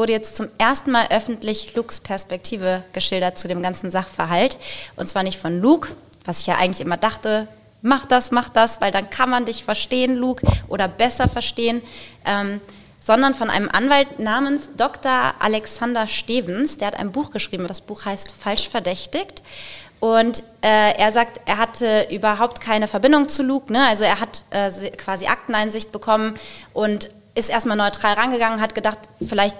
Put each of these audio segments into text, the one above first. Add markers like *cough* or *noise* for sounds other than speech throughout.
wurde jetzt zum ersten Mal öffentlich Lukes Perspektive geschildert zu dem ganzen Sachverhalt. Und zwar nicht von Luke, was ich ja eigentlich immer dachte, mach das, mach das, weil dann kann man dich verstehen, Luke, oder besser verstehen. Ähm, sondern von einem Anwalt namens Dr. Alexander Stevens. Der hat ein Buch geschrieben, das Buch heißt Falsch verdächtigt. Und äh, er sagt, er hatte überhaupt keine Verbindung zu Luke. Ne? Also er hat äh, quasi Akteneinsicht bekommen und ist erstmal neutral rangegangen, hat gedacht, vielleicht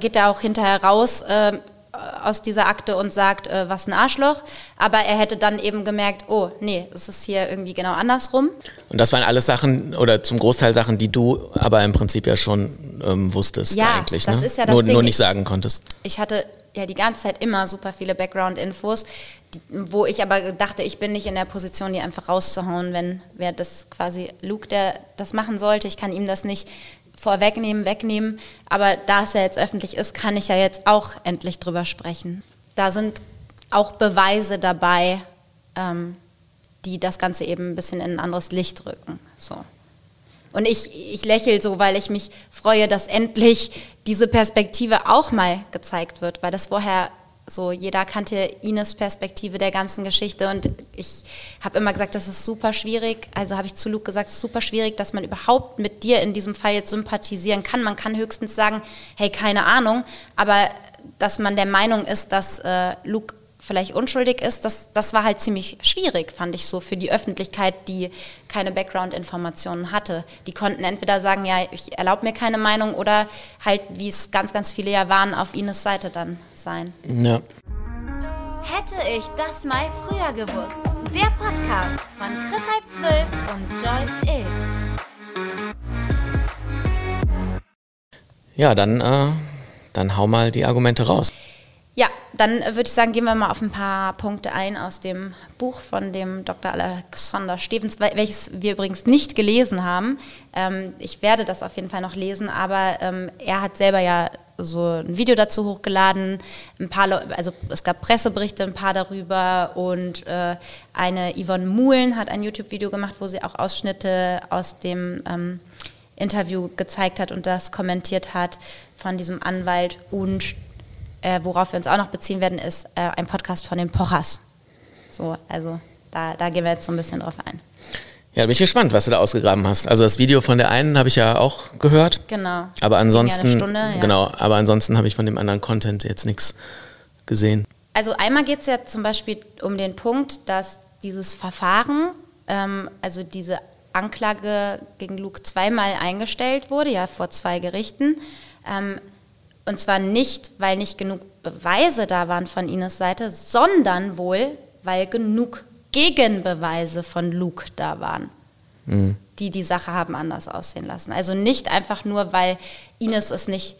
geht er auch hinterher raus äh, aus dieser Akte und sagt, äh, was ein Arschloch. Aber er hätte dann eben gemerkt, oh, nee, es ist hier irgendwie genau andersrum. Und das waren alles Sachen oder zum Großteil Sachen, die du aber im Prinzip ja schon ähm, wusstest ja, eigentlich. Das ne? ist ja das nur, Ding. nur nicht sagen konntest. Ich hatte ja die ganze Zeit immer super viele Background-Infos, wo ich aber dachte, ich bin nicht in der Position, die einfach rauszuhauen, wenn wer das quasi Luke, der das machen sollte. Ich kann ihm das nicht vorwegnehmen, wegnehmen. Aber da es ja jetzt öffentlich ist, kann ich ja jetzt auch endlich drüber sprechen. Da sind auch Beweise dabei, ähm, die das Ganze eben ein bisschen in ein anderes Licht rücken. So. Und ich, ich lächle so, weil ich mich freue, dass endlich diese Perspektive auch mal gezeigt wird, weil das vorher so, jeder kannte Ines Perspektive der ganzen Geschichte und ich habe immer gesagt, das ist super schwierig. Also habe ich zu Luke gesagt, super schwierig, dass man überhaupt mit dir in diesem Fall jetzt sympathisieren kann. Man kann höchstens sagen, hey, keine Ahnung, aber dass man der Meinung ist, dass äh, Luke vielleicht unschuldig ist, das, das war halt ziemlich schwierig, fand ich so, für die Öffentlichkeit, die keine Background-Informationen hatte. Die konnten entweder sagen, ja, ich erlaube mir keine Meinung oder halt, wie es ganz, ganz viele ja waren, auf Ines Seite dann sein. Ja. Hätte ich das mal früher gewusst. Der Podcast von Chris Halb Zwölf und Joyce Ill. Ja, dann, äh, dann hau mal die Argumente raus. Ja, dann würde ich sagen, gehen wir mal auf ein paar Punkte ein aus dem Buch von dem Dr. Alexander Stevens, welches wir übrigens nicht gelesen haben. Ähm, ich werde das auf jeden Fall noch lesen, aber ähm, er hat selber ja so ein Video dazu hochgeladen, ein paar, also es gab Presseberichte, ein paar darüber und äh, eine Yvonne Muhlen hat ein YouTube-Video gemacht, wo sie auch Ausschnitte aus dem ähm, Interview gezeigt hat und das kommentiert hat von diesem Anwalt und äh, worauf wir uns auch noch beziehen werden, ist äh, ein Podcast von den Pochers. So, also da, da gehen wir jetzt so ein bisschen drauf ein. Ja, da bin ich gespannt, was du da ausgegraben hast. Also das Video von der einen habe ich ja auch gehört. Genau. Aber Das ja ansonsten, eine Stunde, ja. genau, aber ansonsten habe ich von dem anderen Content jetzt nichts gesehen. Also einmal geht es ja zum Beispiel um den Punkt, dass dieses Verfahren, ähm, also diese Anklage gegen Luke zweimal eingestellt wurde, ja vor zwei Gerichten. Ähm, und zwar nicht, weil nicht genug Beweise da waren von Ines Seite, sondern wohl, weil genug Gegenbeweise von Luke da waren, die die Sache haben anders aussehen lassen. Also nicht einfach nur, weil Ines es nicht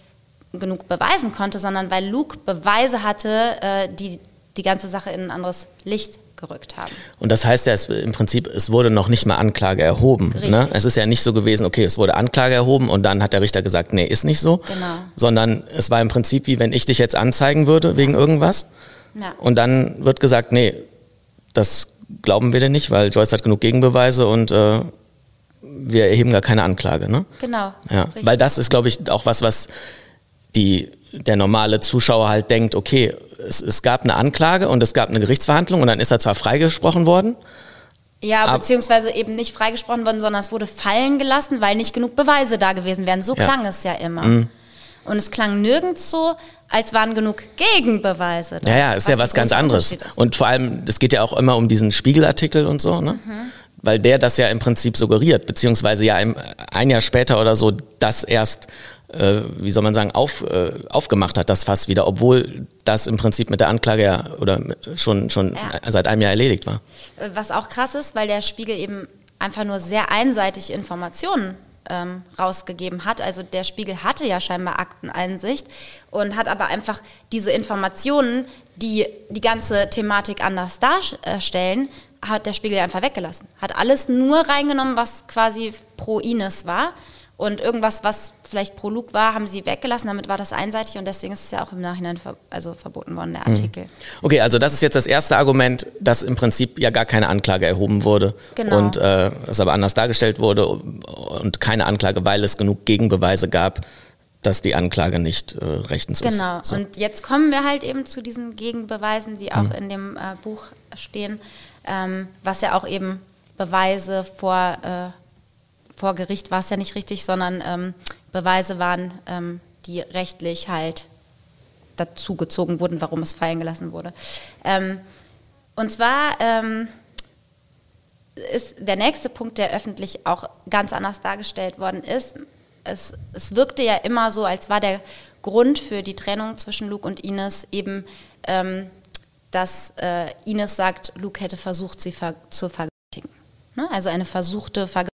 genug beweisen konnte, sondern weil Luke Beweise hatte, äh, die die ganze Sache in ein anderes Licht gerückt haben. Und das heißt ja, es, im Prinzip, es wurde noch nicht mal Anklage erhoben. Ne? Es ist ja nicht so gewesen, okay, es wurde Anklage erhoben und dann hat der Richter gesagt, nee, ist nicht so. Genau. Sondern es war im Prinzip wie wenn ich dich jetzt anzeigen würde wegen irgendwas. Ja. Und dann wird gesagt, nee, das glauben wir dir nicht, weil Joyce hat genug Gegenbeweise und äh, wir erheben gar keine Anklage. Ne? Genau. Ja, richtig. weil das ist, glaube ich, auch was, was die, der normale Zuschauer halt denkt, okay, es, es gab eine Anklage und es gab eine Gerichtsverhandlung und dann ist er zwar freigesprochen worden, Ja, beziehungsweise eben nicht freigesprochen worden, sondern es wurde fallen gelassen, weil nicht genug Beweise da gewesen wären. So Ja. klang es ja immer. Und es klang nirgends so, als waren genug Gegenbeweise da. Ja, ja, ist ja ein was ganz anderes. Und vor allem, es geht ja auch immer um diesen Spiegelartikel und so, ne? Weil der das ja im Prinzip suggeriert, beziehungsweise ja ein Jahr später oder so das erst, äh, wie soll man sagen, auf, äh, aufgemacht hat, das Fass wieder, obwohl das im Prinzip mit der Anklage ja oder schon, schon Ja. seit einem Jahr erledigt war. Äh, Was auch krass ist, weil der Spiegel eben einfach nur sehr einseitig Informationen ähm, rausgegeben hat. Also der Spiegel hatte ja scheinbar Akteneinsicht und hat aber einfach diese Informationen, die die ganze Thematik anders darstellen, hat der Spiegel einfach weggelassen. Hat alles nur reingenommen, was quasi pro Ines war. Und irgendwas, was vielleicht pro Luke war, haben sie weggelassen. Damit war das einseitig und deswegen ist es ja auch im Nachhinein ver also verboten worden, der Artikel. Okay, also das ist jetzt das erste Argument, dass im Prinzip ja gar keine Anklage erhoben wurde Genau. und äh, es aber anders dargestellt wurde und keine Anklage, weil es genug Gegenbeweise gab, dass die Anklage nicht äh, rechtens ist. Genau. So. Und jetzt kommen wir halt eben zu diesen Gegenbeweisen, die auch Mhm. in dem äh, Buch stehen, ähm, was ja auch eben Beweise vor, äh, vor Gericht war es ja nicht richtig, sondern ähm, Beweise waren, ähm, die rechtlich halt dazu gezogen wurden, warum es fallen gelassen wurde. Ähm, und zwar ähm, ist der nächste Punkt, der öffentlich auch ganz anders dargestellt worden ist. Es, es wirkte ja immer so, als war der Grund für die Trennung zwischen Luke und Ines eben, ähm, dass äh, Ines sagt, Luke hätte versucht, sie ver zu vergewaltigen. Ne? Also eine versuchte Vergewaltigung.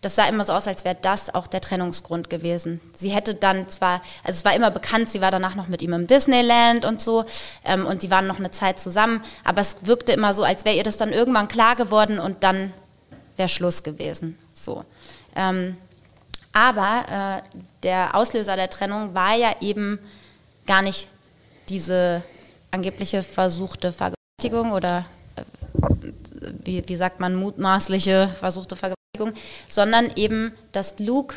Das sah immer so aus, als wäre das auch der Trennungsgrund gewesen. Sie hätte dann zwar, also es war immer bekannt, sie war danach noch mit ihm im Disneyland und so ähm, und die waren noch eine Zeit zusammen, aber es wirkte immer so, als wäre ihr das dann irgendwann klar geworden und dann wäre Schluss gewesen. So. Ähm, aber äh, der Auslöser der Trennung war ja eben gar nicht diese angebliche versuchte Vergewaltigung oder äh, wie, wie sagt man, mutmaßliche versuchte Vergewaltigung, sondern eben, dass Luke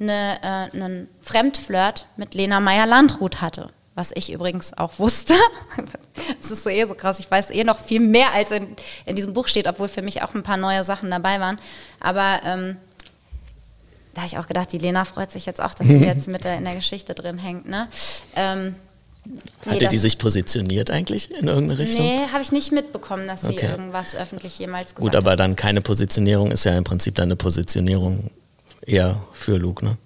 eine, äh, einen Fremdflirt mit Lena Meyer-Landrut hatte. Was ich übrigens auch wusste. *laughs* Das ist so eh so krass. Ich weiß eh noch viel mehr, als in, in diesem Buch steht, obwohl für mich auch ein paar neue Sachen dabei waren. Aber ähm, da habe ich auch gedacht, die Lena freut sich jetzt auch, dass sie *laughs* jetzt mit der, in der Geschichte drin hängt. Ne? Ähm, nee, Hatte die sich positioniert eigentlich in irgendeine Richtung? Nee, habe ich nicht mitbekommen, dass sie Okay. irgendwas öffentlich jemals gesagt Gut, aber dann keine Positionierung ist ja im Prinzip dann eine Positionierung eher für Luke, ne? hat.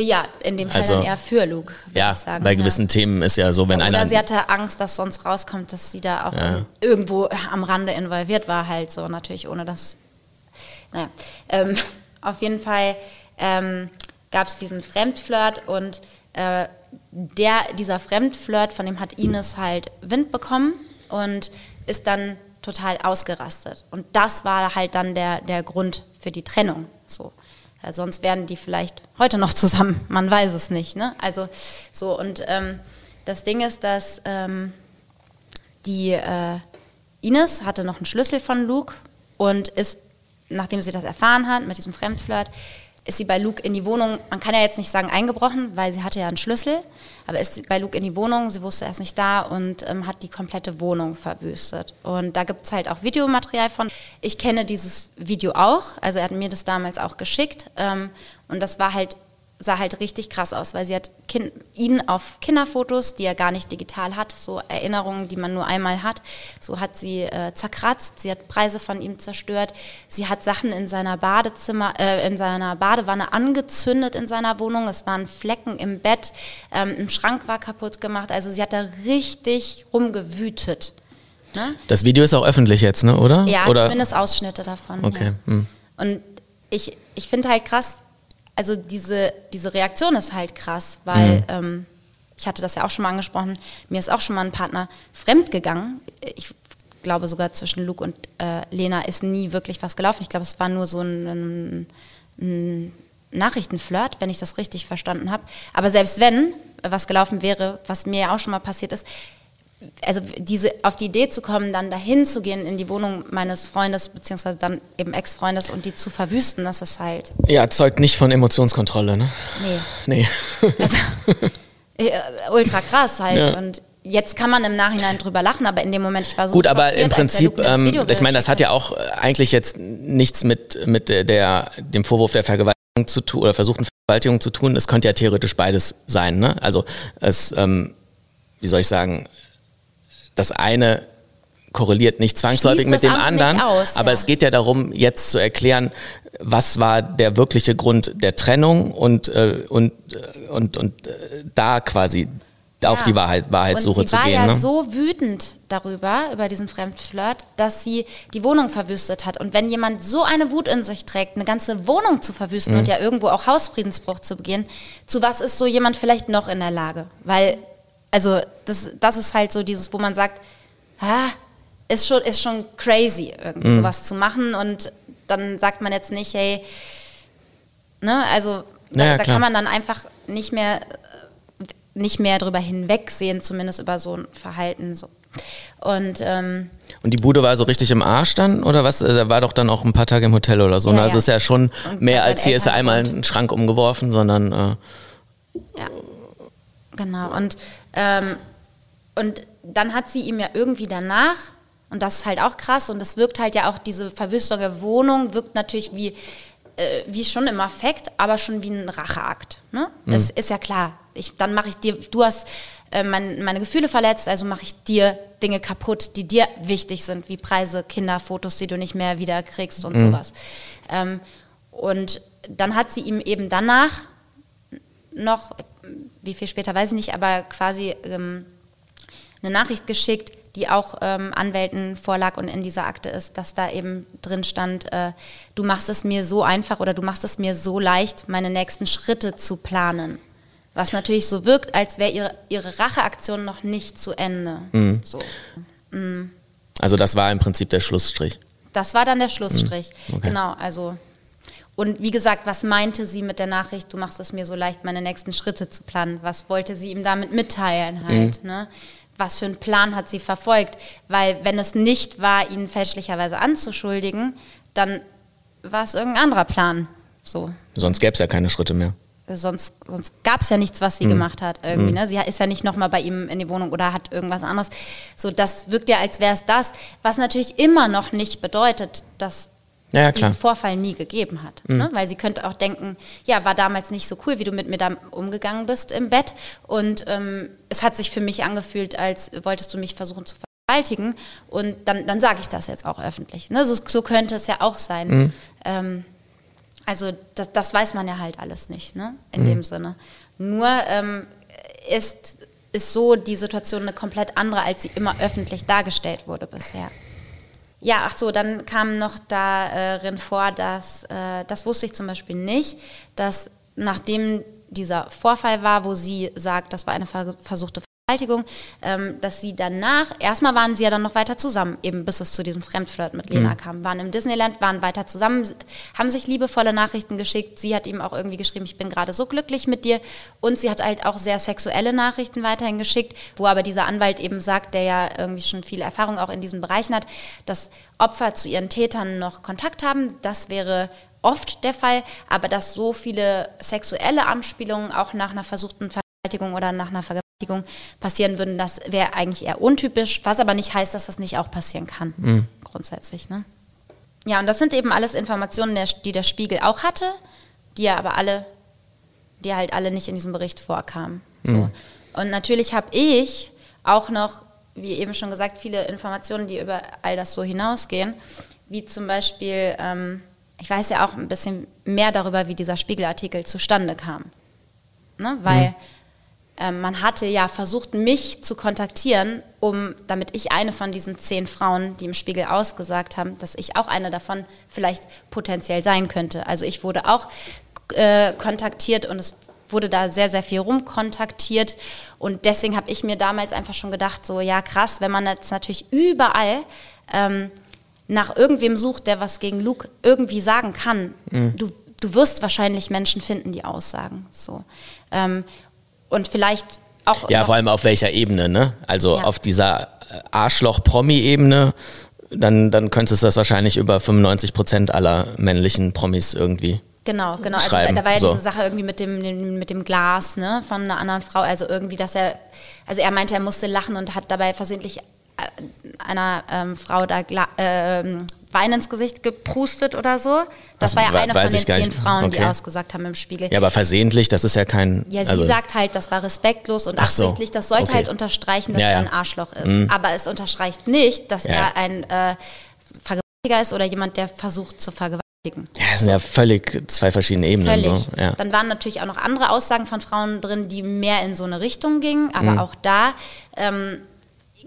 Ja, in dem Fall Also- dann eher für Luke, würde Ja, ich sagen. bei gewissen Themen ist ja so, wenn Oder einer. sie hatte Angst, dass sonst rauskommt, dass sie da auch Ja. irgendwo am Rande involviert war, halt so natürlich, ohne dass. Naja, ähm, *laughs* auf jeden Fall ähm, gab es diesen Fremdflirt und äh, der, dieser Fremdflirt, von dem hat Ines halt Wind bekommen und ist dann total ausgerastet. Und das war halt dann der, der Grund für die Trennung. So. Ja, sonst wären die vielleicht heute noch zusammen, man weiß es nicht. Ne? Also so und ähm, das Ding ist, dass ähm, die äh, Ines hatte noch einen Schlüssel von Luke und ist, nachdem sie das erfahren hat mit diesem Fremdflirt, ist sie bei Luke in die Wohnung, man kann ja jetzt nicht sagen eingebrochen, weil sie hatte ja einen Schlüssel, aber ist sie bei Luke in die Wohnung, sie wusste erst nicht da und ähm, hat die komplette Wohnung verwüstet. Und da gibt es halt auch Videomaterial von. Ich kenne dieses Video auch, also er hat mir das damals auch geschickt ähm, und das war halt sah halt richtig krass aus, weil sie hat kind, ihn auf Kinderfotos, die er gar nicht digital hat, so Erinnerungen, die man nur einmal hat, so hat sie äh, zerkratzt, sie hat Preise von ihm zerstört, sie hat Sachen in seiner Badezimmer, äh, in seiner Badewanne angezündet in seiner Wohnung, es waren Flecken im Bett, ähm, ein Schrank war kaputt gemacht, also sie hat da richtig rumgewütet. Ne? Das Video ist auch öffentlich jetzt, ne, oder? Ja, oder? zumindest Ausschnitte davon. Okay. Ja. Hm. Und ich, ich finde halt krass, also diese, diese Reaktion ist halt krass, weil Mhm. ähm, ich hatte das ja auch schon mal angesprochen, mir ist auch schon mal ein Partner fremd gegangen. Ich glaube sogar zwischen Luke und äh, Lena ist nie wirklich was gelaufen. Ich glaube, es war nur so ein, ein, ein Nachrichtenflirt, wenn ich das richtig verstanden habe. Aber selbst wenn was gelaufen wäre, was mir ja auch schon mal passiert ist, also diese auf die Idee zu kommen, dann dahin zu gehen in die Wohnung meines Freundes beziehungsweise dann eben Ex-Freundes und die zu verwüsten, das ist halt Ja, zeugt nicht von Emotionskontrolle, ne? nee, Nee. also *laughs* ultra krass halt Ja. und jetzt kann man im Nachhinein drüber lachen, aber in dem Moment ich war so Gut, aber im Prinzip, ähm, ich meine, das hat ja auch äh, eigentlich jetzt nichts mit, mit der, dem Vorwurf der Vergewaltigung zu tun oder versuchten Vergewaltigung zu tun. Es könnte ja theoretisch beides sein. Ne? Also es, ähm, wie soll ich sagen, das eine korreliert nicht zwangsläufig mit dem anderen, aus, aber ja. es geht ja darum, jetzt zu erklären, was war der wirkliche Grund der Trennung und, äh, und, äh, und, und äh, da quasi auf Ja. die Wahrheit, Wahrheitssuche und sie zu war gehen. ja ne? so wütend darüber, über diesen Fremdflirt, dass sie die Wohnung verwüstet hat. Und wenn jemand so eine Wut in sich trägt, eine ganze Wohnung zu verwüsten Mhm. und ja irgendwo auch Hausfriedensbruch zu begehen, zu was ist so jemand vielleicht noch in der Lage? Weil, also das, das ist halt so dieses, wo man sagt, ah, ist schon, ist schon crazy, Mhm. irgendwie sowas zu machen. Und dann sagt man jetzt nicht, hey, ne, also da, Ja, ja, da kann man dann einfach nicht mehr äh, nicht mehr drüber hinwegsehen, zumindest über so ein Verhalten. So. Und ähm, Und die Bude war so richtig im Arsch dann oder was? Äh, Da war doch dann auch ein paar Tage im Hotel oder so. Ja, ne? Also ja. ist ja schon Und mehr als hier ist Eltern einmal einen Schrank umgeworfen, sondern äh, Ja. Genau. Und, ähm, und dann hat sie ihm ja irgendwie danach, und das ist halt auch krass, und das wirkt halt ja auch, diese verwüstete Wohnung wirkt natürlich wie, äh, wie schon im Affekt, aber schon wie ein Racheakt. Ne? Mhm. Das ist ja klar. Ich, dann mache ich dir, du hast äh, mein, meine Gefühle verletzt, also mache ich dir Dinge kaputt, die dir wichtig sind, wie Preise, Kinder, Fotos, die du nicht mehr wieder kriegst und mhm. sowas. Ähm, und dann hat sie ihm eben danach noch, wie viel später weiß ich nicht, aber quasi ähm, eine Nachricht geschickt, die auch ähm, Anwälten vorlag und in dieser Akte ist, dass da eben drin stand, äh, du machst es mir so einfach oder du machst es mir so leicht, meine nächsten Schritte zu planen. Was natürlich so wirkt, als wäre ihre, ihre Racheaktion noch nicht zu Ende. Mhm. So. Mhm. Also das war im Prinzip der Schlussstrich. Das war dann der Schlussstrich. Mhm. Okay. Genau, also und wie gesagt, was meinte sie mit der Nachricht, du machst es mir so leicht, meine nächsten Schritte zu planen? Was wollte sie ihm damit mitteilen halt? Mhm. Ne? Was für einen Plan hat sie verfolgt? Weil wenn es nicht war, ihn fälschlicherweise anzuschuldigen, dann war es irgendein anderer Plan. So. Sonst gäbe es ja keine Schritte mehr. Sonst, sonst gab es ja nichts, was sie mhm. gemacht hat irgendwie. Mhm. Ne? Sie ist ja nicht nochmal bei ihm in die Wohnung oder hat irgendwas anderes. So, das wirkt ja, als wäre es das, was natürlich immer noch nicht bedeutet, dass ja, ja, diesen Vorfall nie gegeben hat. Mhm. Ne? Weil sie könnte auch denken, ja, war damals nicht so cool, wie du mit mir da umgegangen bist im Bett. Und ähm, es hat sich für mich angefühlt, als wolltest du mich versuchen zu vergewaltigen. Und dann, dann sage ich das jetzt auch öffentlich. Ne? So, so, könnte es ja auch sein. Mhm. Ähm, also das, das, weiß man ja halt alles nicht, ne? in mhm. dem Sinne. Nur ähm, ist, ist so die Situation eine komplett andere, als sie immer öffentlich dargestellt wurde bisher. Ja, ach so, dann kam noch darin vor, dass, äh, das wusste ich zum Beispiel nicht, dass nachdem dieser Vorfall war, wo sie sagt, das war eine versuchte Vergewaltigung, ähm, dass sie danach, erstmal waren sie ja dann noch weiter zusammen, eben bis es zu diesem Fremdflirt mit Lena mhm. kam, waren im Disneyland, waren weiter zusammen, haben sich liebevolle Nachrichten geschickt. Sie hat ihm auch irgendwie geschrieben, ich bin gerade so glücklich mit dir. Und sie hat halt auch sehr sexuelle Nachrichten weiterhin geschickt, wo aber dieser Anwalt eben sagt, der ja irgendwie schon viel Erfahrung auch in diesen Bereichen hat, dass Opfer zu ihren Tätern noch Kontakt haben. Das wäre oft der Fall, aber dass so viele sexuelle Anspielungen auch nach einer versuchten Vergewaltigung oder nach einer Vergewaltigung passieren würden, das wäre eigentlich eher untypisch, was aber nicht heißt, dass das nicht auch passieren kann, mhm. grundsätzlich. Ne? Ja, und das sind eben alles Informationen, die der Spiegel auch hatte, die ja aber alle, die halt alle nicht in diesem Bericht vorkamen. So. Mhm. Und natürlich habe ich auch noch, wie eben schon gesagt, viele Informationen, die über all das so hinausgehen, wie zum Beispiel, ähm, ich weiß ja auch ein bisschen mehr darüber, wie dieser Spiegelartikel zustande kam. Ne? Weil mhm ähm, man hatte ja versucht, mich zu kontaktieren, um, damit ich eine von diesen zehn Frauen, die im Spiegel ausgesagt haben, dass ich auch eine davon vielleicht potenziell sein könnte. Also ich wurde auch äh, kontaktiert und es wurde da sehr, sehr viel rumkontaktiert. Und deswegen habe ich mir damals einfach schon gedacht, so ja krass, wenn man jetzt natürlich überall ähm, nach irgendwem sucht, der was gegen Luke irgendwie sagen kann, mhm. du, du wirst wahrscheinlich Menschen finden, die aussagen. So. Ähm, und vielleicht auch. Ja, vor allem auf welcher Ebene, ne? Also ja. auf dieser äh, Arschloch-Promi-Ebene, dann, dann könntest du das wahrscheinlich über 95 Prozent aller männlichen Promis irgendwie. Genau, genau. Also da war ja so. diese Sache irgendwie mit dem, mit dem Glas, ne, von einer anderen Frau. Also irgendwie, dass er, also er meinte, er musste lachen und hat dabei versehentlich einer ähm, Frau da äh, Wein ins Gesicht geprustet oder so. Das also, war ja eine von den zehn Frauen, okay. die ausgesagt haben im Spiegel. Ja, aber versehentlich, das ist ja kein. Ja, sie also sagt halt, das war respektlos und absichtlich. So. Das sollte okay. halt unterstreichen, dass ja, er ein Arschloch ist. Mhm. Aber es unterstreicht nicht, dass ja. er ein äh, Vergewaltiger ist oder jemand, der versucht zu vergewaltigen. Ja, das sind ja völlig zwei verschiedene Ebenen. Völlig. So. Ja. Dann waren natürlich auch noch andere Aussagen von Frauen drin, die mehr in so eine Richtung gingen. Aber mhm. auch da ähm,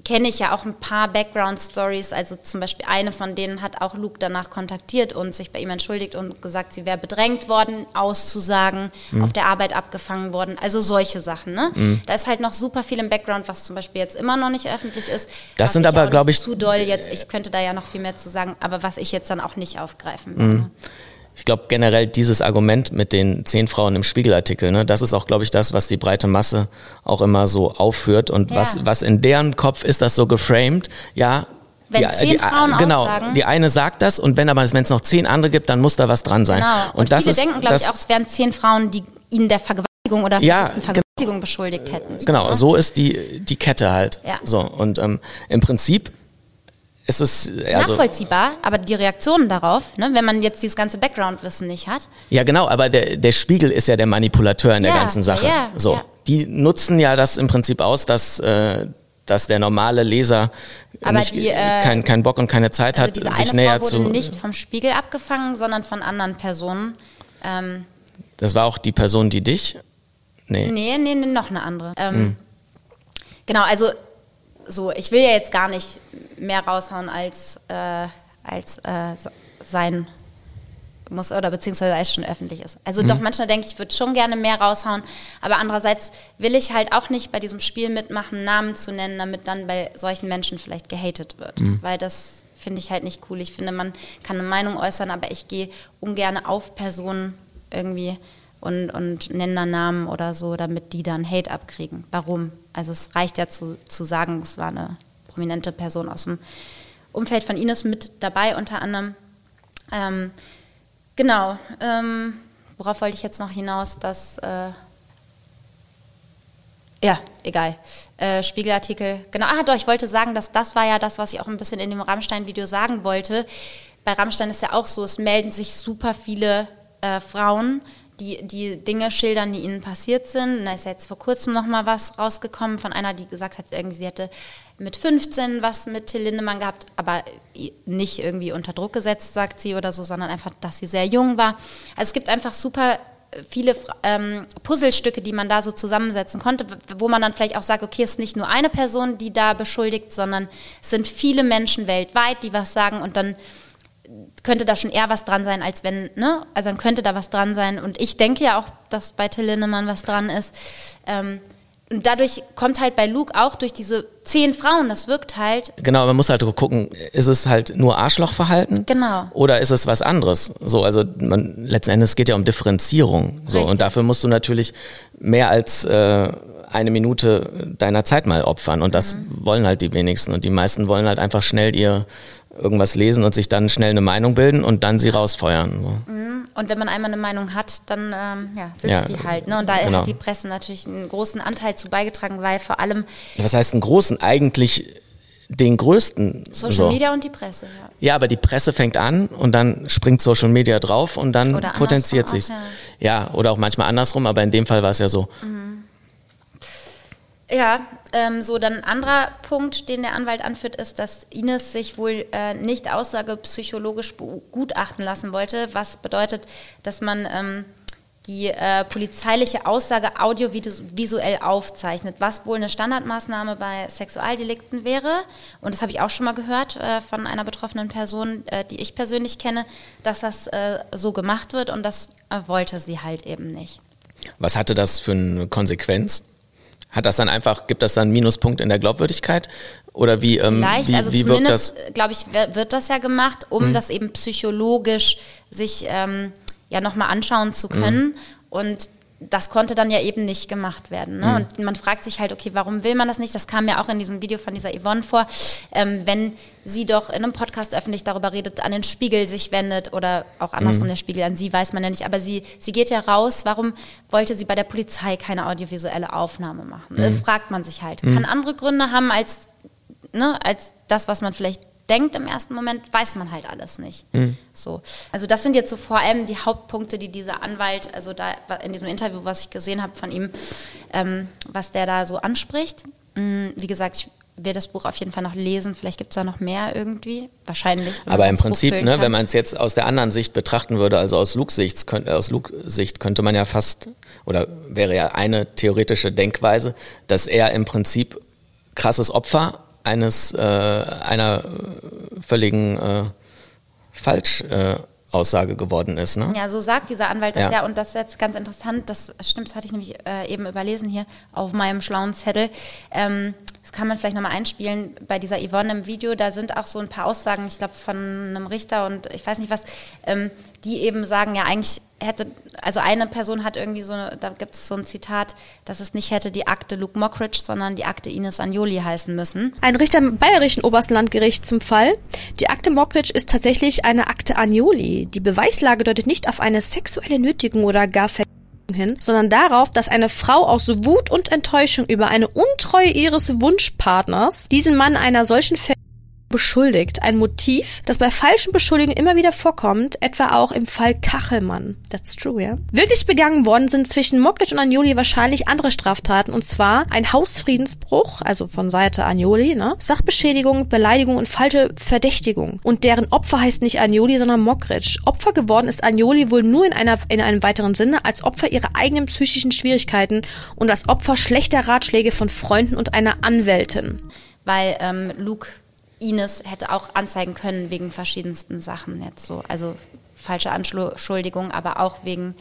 kenne ich ja auch ein paar Background-Stories. Also zum Beispiel eine von denen hat auch Luke danach kontaktiert und sich bei ihm entschuldigt und gesagt, sie wäre bedrängt worden, auszusagen, mhm. auf der Arbeit abgefangen worden. Also solche Sachen. Ne? Mhm. Da ist halt noch super viel im Background, was zum Beispiel jetzt immer noch nicht öffentlich ist. Das sind aber, glaube ich, zu doll jetzt. Ich könnte da ja noch viel mehr zu sagen, aber was ich jetzt dann auch nicht aufgreifen will. Mhm ich glaube generell dieses Argument mit den zehn Frauen im Spiegelartikel, ne, das ist auch, glaube ich, das, was die breite Masse auch immer so aufführt und ja. was, was in deren Kopf ist das so geframed, ja. Wenn die, zehn die, Frauen genau, aussagen. die eine sagt das und wenn aber wenn es noch zehn andere gibt, dann muss da was dran sein. Genau. Und, und das viele denken, glaube ich, auch, es wären zehn Frauen, die ihnen der Vergewaltigung oder Ja, Vergewaltigung beschuldigt hätten. So, Genau, ne? so ist die, die Kette halt. Ja. So, und ähm, im Prinzip ist es, also, Nachvollziehbar, aber die Reaktionen darauf, ne, wenn man jetzt dieses ganze Background-Wissen nicht hat, ja genau, aber der, der Spiegel ist ja der Manipulateur in der Ja, ganzen Sache. ja, so, ja. die nutzen ja das im Prinzip aus, dass, äh, dass der normale Leser nicht, die, äh, kein, kein Bock und keine Zeit also hat, diese sich eine näher Frau wurde zu. nicht vom Spiegel abgefangen, sondern von anderen Personen. Ähm, Das war auch die Person, die dich. Nee. nee, nee, nee, noch eine andere. Ähm, Hm. Genau, also so, ich will ja jetzt gar nicht mehr raushauen als, äh, als äh, sein muss oder beziehungsweise als schon öffentlich ist. Also doch, manchmal denke ich, ich würde schon gerne mehr raushauen, aber andererseits will ich halt auch nicht bei diesem Spiel mitmachen, Namen zu nennen, damit dann bei solchen Menschen vielleicht gehatet wird, weil das finde ich halt nicht cool. Ich finde, man kann eine Meinung äußern, aber ich gehe ungern auf Personen irgendwie und, und nenne dann Namen oder so, damit die dann Hate abkriegen. Warum? Also es reicht ja zu, zu sagen, es war eine prominente Person aus dem Umfeld von Ines mit dabei unter anderem. Ähm, genau. Ähm, worauf wollte ich jetzt noch hinaus? Dass äh, ja, egal. Äh, Spiegelartikel. Genau. Ah, doch, ich wollte sagen, dass das war ja das, was ich auch ein bisschen in dem Rammstein-Video sagen wollte. Bei Rammstein ist ja auch so, es melden sich super viele äh, Frauen, die, die Dinge schildern, die ihnen passiert sind. Da ist jetzt vor kurzem noch mal was rausgekommen von einer, die gesagt hat, irgendwie sie hätte mit 15 was mit Till Lindemann gehabt, aber nicht irgendwie unter Druck gesetzt, sagt sie oder so, sondern einfach, dass sie sehr jung war. Also es gibt einfach super viele ähm, Puzzlestücke, die man da so zusammensetzen konnte, wo man dann vielleicht auch sagt, okay, es ist nicht nur eine Person, die da beschuldigt, sondern es sind viele Menschen weltweit, die was sagen und dann könnte da schon eher was dran sein, als wenn, ne? Also dann könnte da was dran sein. Und ich denke ja auch, dass bei Till Lindemann was dran ist. Ähm, und dadurch kommt halt bei Luke auch durch diese zehn Frauen, das wirkt halt, Genau, man muss halt gucken, ist es halt nur Arschlochverhalten? Genau. Oder ist es was anderes? So, also man, letzten Endes geht ja um Differenzierung. So, Richtig. und dafür musst du natürlich mehr als äh, eine Minute deiner Zeit mal opfern. Und das Mhm. wollen halt die wenigsten. Und die meisten wollen halt einfach schnell ihr irgendwas lesen und sich dann schnell eine Meinung bilden und dann sie rausfeuern. So. Und wenn man einmal eine Meinung hat, dann ähm, ja, sitzt Ja, die halt. Ne? Und da genau. hat die Presse natürlich einen großen Anteil zu beigetragen, weil vor allem Was heißt einen großen? Eigentlich den größten. Social so. Media und die Presse. Ja. Ja, aber die Presse fängt an und dann springt Social Media drauf und dann Oder potenziert sich's. auch, ja. oder auch manchmal andersrum, aber in dem Fall war es ja so. Ja, ähm, so dann ein anderer Punkt, den der Anwalt anführt, ist, dass Ines sich wohl äh, nicht aussagepsychologisch begutachten lassen wollte, was bedeutet, dass man ähm, die äh, polizeiliche Aussage audiovisuell aufzeichnet, was wohl eine Standardmaßnahme bei Sexualdelikten wäre. Und das habe ich auch schon mal gehört äh, von einer betroffenen Person, äh, die ich persönlich kenne, dass das äh, so gemacht wird und das äh, wollte sie halt eben nicht. Was hatte das für eine Konsequenz? Hat das dann einfach, gibt das dann einen Minuspunkt in der Glaubwürdigkeit? Oder wie, ähm, Vielleicht, wie, also wie zumindest, glaube ich, wird das ja gemacht, um das eben psychologisch sich ähm, ja nochmal anschauen zu können. Und das konnte dann ja eben nicht gemacht werden. Ne? Und man fragt sich halt, okay, warum will man das nicht? Das kam ja auch in diesem Video von dieser Yvonne vor. Ähm, wenn sie doch in einem Podcast öffentlich darüber redet, an den Spiegel sich wendet oder auch andersrum der Spiegel an sie, weiß man ja nicht. Aber sie, sie geht ja raus. Warum wollte sie bei der Polizei keine audiovisuelle Aufnahme machen? Das fragt man sich halt. Kann andere Gründe haben als ne, als das, was man vielleicht denkt im ersten Moment, weiß man halt alles nicht. So. Also das sind jetzt so vor allem die Hauptpunkte, die dieser Anwalt, also da in diesem Interview, was ich gesehen habe von ihm, ähm, was der da so anspricht. Mm, Wie gesagt, ich werde das Buch auf jeden Fall noch lesen. Vielleicht gibt es da noch mehr irgendwie. Wahrscheinlich. Aber im Prinzip, ne, wenn man es jetzt aus der anderen Sicht betrachten würde, also aus Luke-Sicht, könnte, aus Luke-Sicht könnte man ja fast, oder wäre ja eine theoretische Denkweise, dass er im Prinzip krasses Opfer eines, äh, einer völligen äh, Falschaussage äh, Aussage geworden ist. Ne? Ja, so sagt dieser Anwalt das Ja. ja. Und das ist jetzt ganz interessant. Das stimmt, das hatte ich nämlich äh, eben überlesen hier auf meinem schlauen Zettel. Ähm, das kann man vielleicht nochmal einspielen. Bei dieser Yvonne im Video, da sind auch so ein paar Aussagen, ich glaube, von einem Richter und ich weiß nicht was, ähm, die eben sagen, ja, eigentlich hätte, also eine Person hat irgendwie so, da gibt es so ein Zitat, dass es nicht hätte die Akte Luke Mockridge, sondern die Akte Ines Anjoli heißen müssen. Ein Richter im bayerischen obersten Landgericht zum Fall. Die Akte Mockridge ist tatsächlich eine Akte Agnoli. Die Beweislage deutet nicht auf eine sexuelle Nötigung oder gar Ver Gedanken hin, sondern darauf, dass eine Frau aus Wut und Enttäuschung über eine Untreue ihres Wunschpartners diesen Mann einer solchen Ver beschuldigt. Ein Motiv, das bei falschen Beschuldigungen immer wieder vorkommt, etwa auch im Fall Kachelmann. That's true, ja. Yeah? Wirklich begangen worden sind zwischen Mokic und Agnoli wahrscheinlich andere Straftaten, und zwar ein Hausfriedensbruch, also von Seite Agnoli, ne? Sachbeschädigung, Beleidigung und falsche Verdächtigung. Und deren Opfer heißt nicht Agnoli, sondern Mokric. Opfer geworden ist Agnoli wohl nur in, einer, in einem weiteren Sinne als Opfer ihrer eigenen psychischen Schwierigkeiten und als Opfer schlechter Ratschläge von Freunden und einer Anwältin. Weil ähm, Luke Ines hätte auch anzeigen können wegen verschiedensten Sachen jetzt so. Also falsche Anschuldigung, aber auch wegen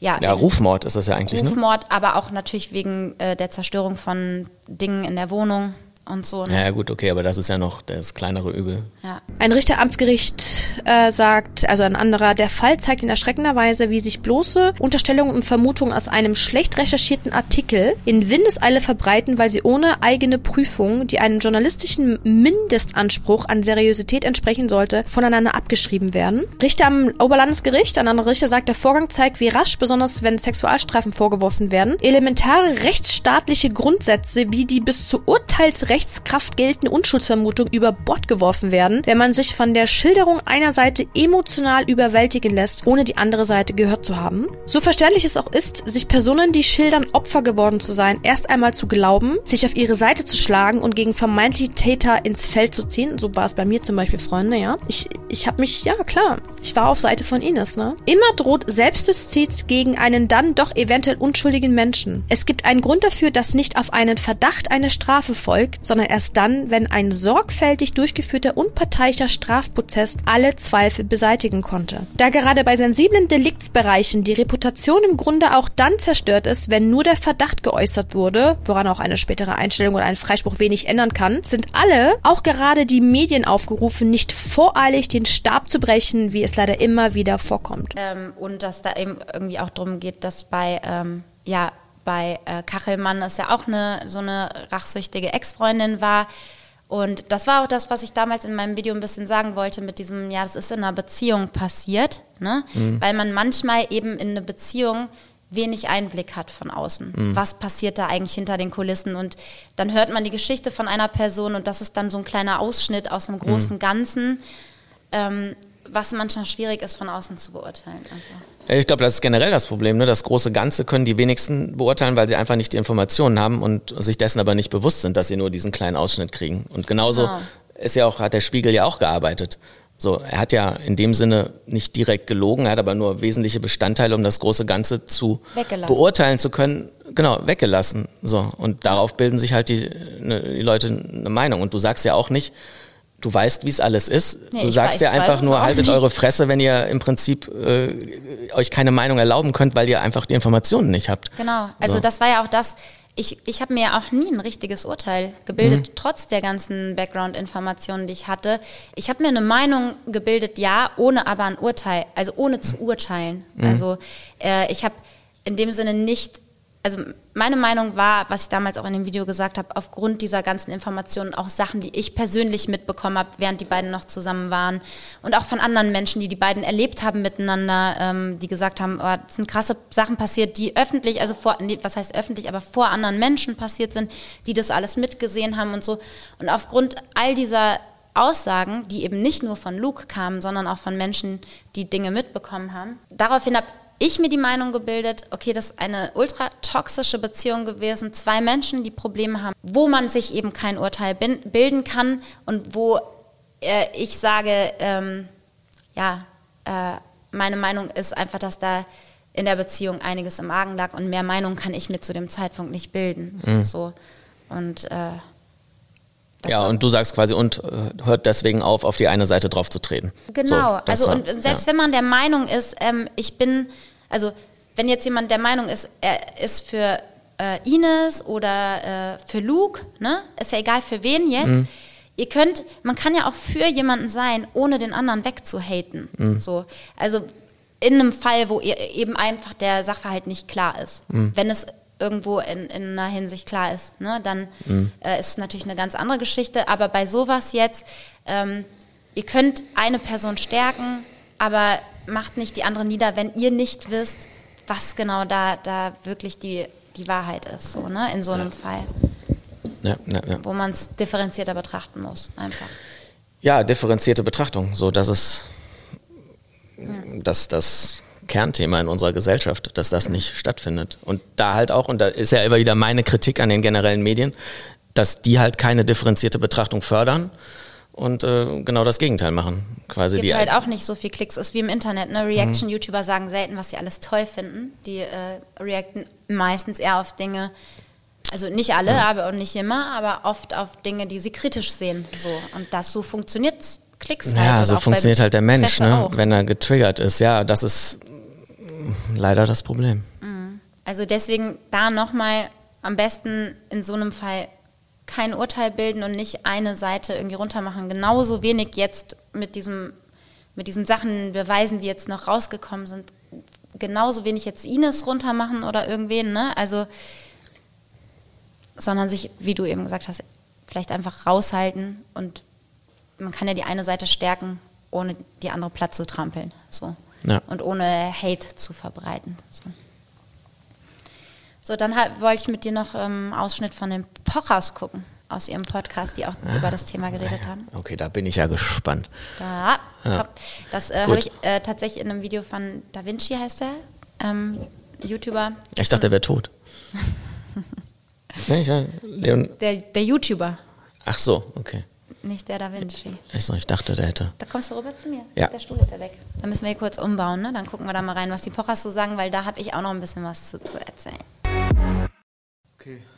ja, ja Rufmord ist das ja eigentlich. Ne? Rufmord, ne? aber auch natürlich wegen äh, der Zerstörung von Dingen in der Wohnung und so. Ne? Ja, gut, okay, aber das ist ja noch das kleinere Übel. Ja. Ein Richteramtsgericht äh, sagt, also ein anderer, der Fall zeigt in erschreckender Weise, wie sich bloße Unterstellungen und Vermutungen aus einem schlecht recherchierten Artikel in Windeseile verbreiten, weil sie ohne eigene Prüfung, die einem journalistischen Mindestanspruch an Seriosität entsprechen sollte, voneinander abgeschrieben werden. Richter am Oberlandesgericht, ein anderer Richter sagt, der Vorgang zeigt, wie rasch, besonders wenn Sexualstrafen vorgeworfen werden, elementare rechtsstaatliche Grundsätze wie die bis zur Urteilsrecht Rechtskraft geltende Unschuldsvermutung über Bord geworfen werden, wenn man sich von der Schilderung einer Seite emotional überwältigen lässt, ohne die andere Seite gehört zu haben. So verständlich es auch ist, sich Personen, die schildern, Opfer geworden zu sein, erst einmal zu glauben, sich auf ihre Seite zu schlagen und gegen vermeintliche Täter ins Feld zu ziehen. So war es bei mir zum Beispiel, Freunde, ja. Ich, ich habe mich, ja klar, ich war auf Seite von Ines, ne? Immer droht Selbstjustiz gegen einen dann doch eventuell unschuldigen Menschen. Es gibt einen Grund dafür, dass nicht auf einen Verdacht eine Strafe folgt, sondern erst dann, wenn ein sorgfältig durchgeführter unparteiischer Strafprozess alle Zweifel beseitigen konnte. Da gerade bei sensiblen Deliktsbereichen die Reputation im Grunde auch dann zerstört ist, wenn nur der Verdacht geäußert wurde, woran auch eine spätere Einstellung oder ein Freispruch wenig ändern kann, sind alle, auch gerade die Medien aufgerufen, nicht voreilig den Stab zu brechen, wie es leider immer wieder vorkommt. Ähm, und dass da eben irgendwie auch darum geht, dass bei ähm, ja bei äh, Kachelmann es ja auch eine so eine rachsüchtige Ex-Freundin war. Und das war auch das, was ich damals in meinem Video ein bisschen sagen wollte mit diesem, ja, das ist in einer Beziehung passiert, ne? Mhm. Weil man manchmal eben in eine Beziehung wenig Einblick hat von außen. Mhm. Was passiert da eigentlich hinter den Kulissen? Und dann hört man die Geschichte von einer Person und das ist dann so ein kleiner Ausschnitt aus einem großen mhm. Ganzen. Ähm, was manchmal schwierig ist, von außen zu beurteilen. Einfach. Ich glaube, das ist generell das Problem. Ne? Das große Ganze können die wenigsten beurteilen, weil sie einfach nicht die Informationen haben und sich dessen aber nicht bewusst sind, dass sie nur diesen kleinen Ausschnitt kriegen. Und genauso genau. ist ja auch, hat der Spiegel ja auch gearbeitet. So, er hat ja in dem Sinne nicht direkt gelogen, er hat aber nur wesentliche Bestandteile, um das große Ganze zu beurteilen zu können, genau, weggelassen. So, und darauf bilden sich halt die, ne, die Leute eine Meinung. Und du sagst ja auch nicht, du weißt, wie es alles ist. Nee, du sagst ja einfach nur, haltet eure Fresse, wenn ihr im Prinzip äh, euch keine Meinung erlauben könnt, weil ihr einfach die Informationen nicht habt. Genau, also so. das war ja auch das, ich, ich habe mir ja auch nie ein richtiges Urteil gebildet, mhm. trotz der ganzen Background-Informationen, die ich hatte. Ich habe mir eine Meinung gebildet, ja, ohne aber ein Urteil, also ohne zu urteilen. Mhm. Also äh, ich habe in dem Sinne nicht also meine Meinung war, was ich damals auch in dem Video gesagt habe, aufgrund dieser ganzen Informationen auch Sachen, die ich persönlich mitbekommen habe, während die beiden noch zusammen waren und auch von anderen Menschen, die die beiden erlebt haben miteinander, ähm, die gesagt haben, oh, es sind krasse Sachen passiert, die öffentlich, also vor, was heißt öffentlich, aber vor anderen Menschen passiert sind, die das alles mitgesehen haben und so. Und aufgrund all dieser Aussagen, die eben nicht nur von Luke kamen, sondern auch von Menschen, die Dinge mitbekommen haben. Daraufhin habe ich mir die Meinung gebildet, okay, das ist eine ultra toxische Beziehung gewesen, zwei Menschen, die Probleme haben, wo man sich eben kein Urteil bilden kann und wo äh, ich sage, ähm, ja, äh, meine Meinung ist einfach, dass da in der Beziehung einiges im Argen lag und mehr Meinung kann ich mir zu dem Zeitpunkt nicht bilden. Mhm. So. Und äh, ja, und du sagst quasi, und äh, hört deswegen auf, auf die eine Seite drauf zu treten. Genau, so, also war, und selbst ja. wenn man der Meinung ist, ähm, ich bin, also wenn jetzt jemand der Meinung ist, er ist für äh, Ines oder äh, für Luke, ne? Ist ja egal für wen jetzt. Mhm. Ihr könnt, man kann ja auch für jemanden sein, ohne den anderen wegzuhaten. Mhm. So. Also in einem Fall, wo ihr eben einfach der Sachverhalt nicht klar ist. Mhm. Wenn es irgendwo in, in einer Hinsicht klar ist, ne, dann mhm. äh, ist es natürlich eine ganz andere Geschichte. Aber bei sowas jetzt, ähm, ihr könnt eine Person stärken, aber macht nicht die andere nieder, wenn ihr nicht wisst, was genau da, da wirklich die, die Wahrheit ist, so, ne? in so einem Fall, Ja, ja, ja. wo man es differenzierter betrachten muss, einfach. ja, differenzierte Betrachtung, so dass es dass das Kernthema in unserer Gesellschaft, dass das nicht stattfindet. Und da halt auch, und da ist ja immer wieder meine Kritik an den generellen Medien, dass die halt keine differenzierte Betrachtung fördern und äh, genau das Gegenteil machen. Quasi Es gibt die halt auch nicht so viel Klicks, ist wie im Internet. Ne? Reaction-YouTuber sagen selten, was sie alles toll finden. Die äh, reacten meistens eher auf Dinge, also nicht alle, aber und nicht immer, aber oft auf Dinge, die sie kritisch sehen. So. Und das so funktioniert Klicks halt. Ja, so bei funktioniert halt der Mensch, ne? auch. wenn er getriggert ist. Ja, das ist mm, leider das Problem. Also deswegen da nochmal am besten in so einem Fall kein Urteil bilden und nicht eine Seite irgendwie runtermachen. Genauso wenig jetzt mit diesem, mit diesen Sachen, Beweisen, die jetzt noch rausgekommen sind, genauso wenig jetzt Ines runtermachen oder irgendwen, ne? Also, sondern sich, wie du eben gesagt hast, vielleicht einfach raushalten und man kann ja die eine Seite stärken, ohne die andere Platz zu trampeln. So. Ja. Und ohne Hate zu verbreiten. So. So, dann halt, wollte ich mit dir noch ähm, Ausschnitt von den Pochers gucken aus ihrem Podcast, die auch über das Thema geredet haben. Okay, da bin ich ja gespannt. Da, Ja. Das äh, habe ich äh, tatsächlich in einem Video von Da Vinci heißt der, ähm, YouTuber. Ich dachte, er wäre tot. *laughs* nee, ich, Leon, Der, der YouTuber, ach so, okay. Nicht der Da Vinci. Ich, so, ich dachte, der hätte. Da kommst du rüber zu mir. Ja. Der Stuhl ist ja weg. Da müssen wir hier kurz umbauen, ne? Dann gucken wir da mal rein, was die Pochers so sagen, weil da habe ich auch noch ein bisschen was zu, zu erzählen.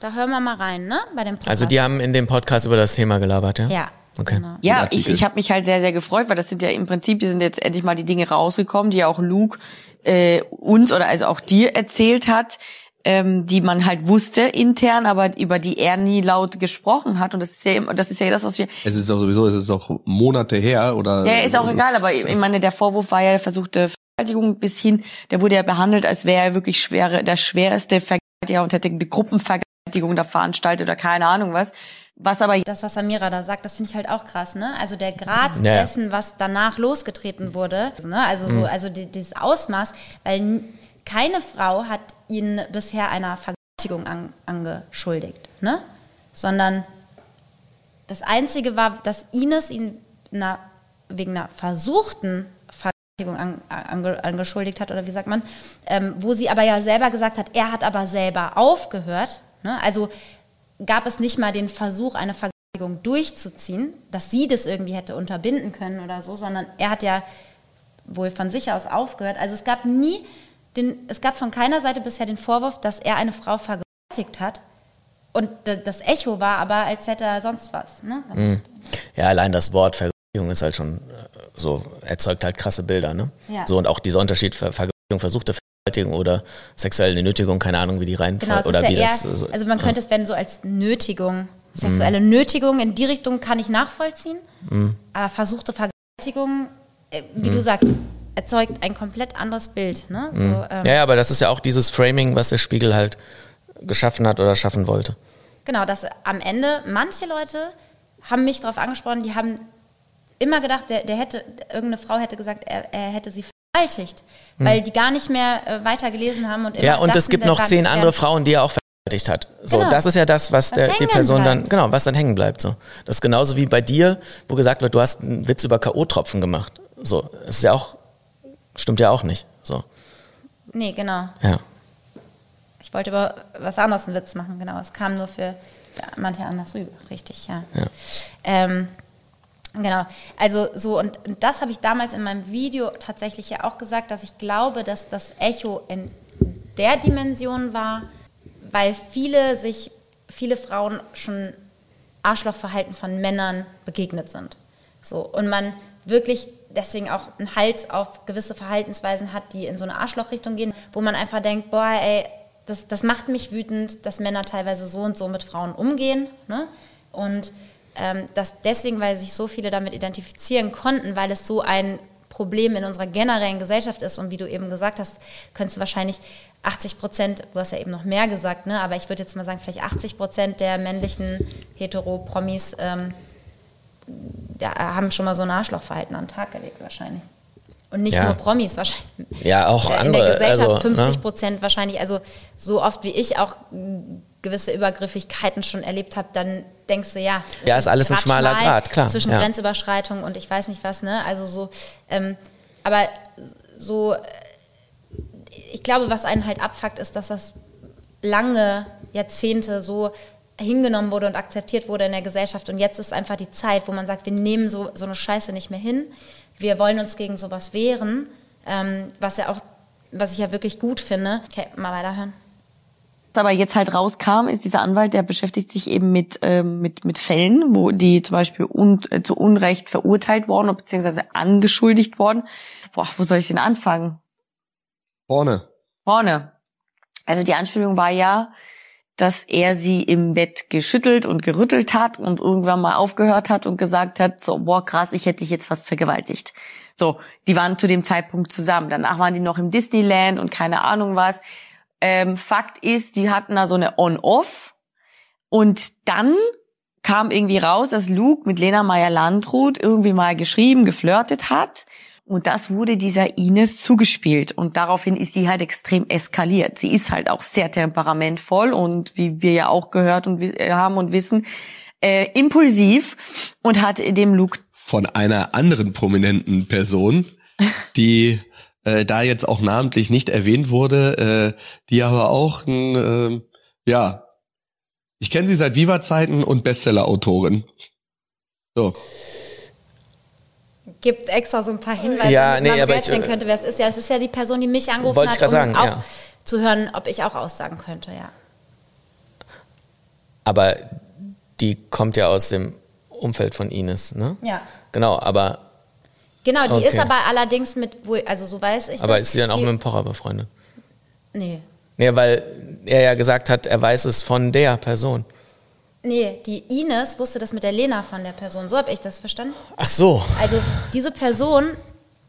Da hören wir mal rein, ne? Bei dem Pochers. Also die haben in dem Podcast über das Thema gelabert, ja? Ja, Okay. genau. Ja, ich, ich habe mich halt sehr, sehr gefreut, weil das sind ja im Prinzip, die sind jetzt endlich mal die Dinge rausgekommen, die ja auch Luke äh, uns oder also auch dir erzählt hat, ähm, die man halt wusste intern, aber über die er nie laut gesprochen hat. Und das ist ja immer, das ist ja das, was wir. Es ist auch sowieso, es ist auch Monate her oder. Ja, ist auch egal, aber ich meine, der Vorwurf war ja versuchte Vergewaltigung bis hin, der wurde ja behandelt, als wäre er wirklich schwere, der schwerste Vergewaltiger und hätte eine Gruppenvergewaltigung da veranstaltet oder keine Ahnung was. Was aber Das, was Samira da sagt, das finde ich halt auch krass, ne? Also der Grad Ja, dessen, was danach losgetreten wurde, ne? Also Mhm. so, also die, dieses Ausmaß, weil keine Frau hat ihn bisher einer Vergewaltigung an, angeschuldigt, ne? Sondern das Einzige war, dass Ines ihn na, wegen einer versuchten Vergewaltigung an, ange, angeschuldigt hat, oder wie sagt man, ähm, wo sie aber ja selber gesagt hat, er hat aber selber aufgehört. Ne? Also gab es nicht mal den Versuch, eine Vergewaltigung durchzuziehen, dass sie das irgendwie hätte unterbinden können oder so, sondern er hat ja wohl von sich aus aufgehört. Also es gab nie den, es gab von keiner Seite bisher den Vorwurf, dass er eine Frau vergewaltigt hat. Und das Echo war aber, als hätte er sonst was. Ne? Ja, allein das Wort Vergewaltigung ist halt schon äh, so, erzeugt halt krasse Bilder, ne? Ja. So und auch dieser Unterschied Ver Vergewaltigung, versuchte Vergewaltigung oder sexuelle Nötigung, keine Ahnung, wie die rein Genau, oder ist wie ja eher, das. so- also man könnte es wenn so als Nötigung, sexuelle Mhm. Nötigung in die Richtung kann ich nachvollziehen, aber versuchte Vergewaltigung, äh, wie Mhm. du sagst, erzeugt ein komplett anderes Bild. Ne? So, ähm, ja, ja, aber das ist ja auch dieses Framing, was der Spiegel halt geschaffen hat oder schaffen wollte. Genau, dass am Ende manche Leute haben mich darauf angesprochen, die haben immer gedacht, der, der hätte, irgendeine Frau hätte gesagt, er, er hätte sie vergewaltigt, weil die gar nicht mehr äh, weiter gelesen haben und immer. Ja, und dachten, es gibt noch zehn andere. Frauen, die er auch vergewaltigt hat. So, Genau. das ist ja das, was, Was der, die Person dann, bleibt. genau, was dann hängen bleibt. So. Das ist genauso wie bei dir, wo gesagt wird, du hast einen Witz über K.O.-Tropfen gemacht. So, das ist ja auch, stimmt ja auch nicht. So, Nee, genau. ja. Ich wollte über was anderes einen Witz machen, genau. Es kam nur für, für manche anders rüber, richtig, ja. Ja. Ähm, genau, also so, und, und das habe ich damals in meinem Video tatsächlich ja auch gesagt, dass ich glaube, dass das Echo in der Dimension war, weil viele sich, viele Frauen schon Arschlochverhalten von Männern begegnet sind. So, und man wirklich deswegen auch einen Hals auf gewisse Verhaltensweisen hat, die in so eine Arschlochrichtung gehen, wo man einfach denkt, boah, ey, das, das macht mich wütend, dass Männer teilweise so und so mit Frauen umgehen. Ne? Und ähm, das deswegen, weil sich so viele damit identifizieren konnten, weil es so ein Problem in unserer generellen Gesellschaft ist. Und wie du eben gesagt hast, könntest du wahrscheinlich 80 Prozent, du hast ja eben noch mehr gesagt, ne? aber ich würde jetzt mal sagen, vielleicht 80 Prozent der männlichen Hetero-Promis ähm, ja, haben schon mal so ein Arschlochverhalten an den Tag gelegt wahrscheinlich. Und nicht Ja. nur Promis wahrscheinlich. Ja, auch in andere. der Gesellschaft also, 50 ne? Prozent wahrscheinlich. Also so oft wie ich auch gewisse Übergriffigkeiten schon erlebt habe, dann denkst du, ja. Ja, ist alles ein grad schmaler schmal Grat, klar, Zwischen ja. Grenzüberschreitung und ich weiß nicht was, ne? Also so, ähm, aber so, äh, ich glaube, was einen halt abfuckt, ist, dass das lange Jahrzehnte so hingenommen wurde und akzeptiert wurde in der Gesellschaft. Und jetzt ist einfach die Zeit, wo man sagt, wir nehmen so, so eine Scheiße nicht mehr hin. Wir wollen uns gegen sowas wehren, ähm, was ja auch, was ich ja wirklich gut finde. Okay, mal weiterhören. Was aber jetzt halt rauskam, ist dieser Anwalt, der beschäftigt sich eben mit, ähm, mit, mit Fällen, wo die zum Beispiel un, äh, zu Unrecht verurteilt worden oder beziehungsweise angeschuldigt worden. Boah, wo soll ich denn anfangen? Vorne. Vorne. Also die Anspielung war ja, dass er sie im Bett geschüttelt und gerüttelt hat und irgendwann mal aufgehört hat und gesagt hat, so, boah, krass, ich hätte dich jetzt fast vergewaltigt. So, die waren zu dem Zeitpunkt zusammen. Danach waren die noch im Disneyland und keine Ahnung was. Ähm, Fakt ist, die hatten da so eine On-Off und dann kam irgendwie raus, dass Luke mit Lena Meyer-Landrut irgendwie mal geschrieben, geflirtet hat. Und das wurde dieser Ines zugespielt. Und daraufhin ist sie halt extrem eskaliert. Sie ist halt auch sehr temperamentvoll und wie wir ja auch gehört und äh, haben und wissen, äh, impulsiv und hat dem Luke Von einer anderen prominenten Person, *laughs* die äh, da jetzt auch namentlich nicht erwähnt wurde, äh, die aber auch ein, ähm, ja, ich kenne sie seit Viva-Zeiten und Bestseller-Autorin. So. Gibt extra so ein paar Hinweise, Ja, damit nee, man aber ich, äh, könnte, wer es ist. Ja, es ist ja die Person, die mich angerufen Wollte ich hat, um sagen, auch ja. zu hören, ob ich auch aussagen könnte, ja. Aber die kommt ja aus dem Umfeld von Ines, ne? Ja. Genau, aber, Genau, die Okay. ist aber allerdings mit, wohl- also so weiß ich aber das. ist sie dann auch die, mit dem Pocher befreundet? Nee. Nee, weil er ja gesagt hat, er weiß es von der Person. Nee, die Ines wusste das mit der Lena von der Person. So habe ich das verstanden. Ach so. Also diese Person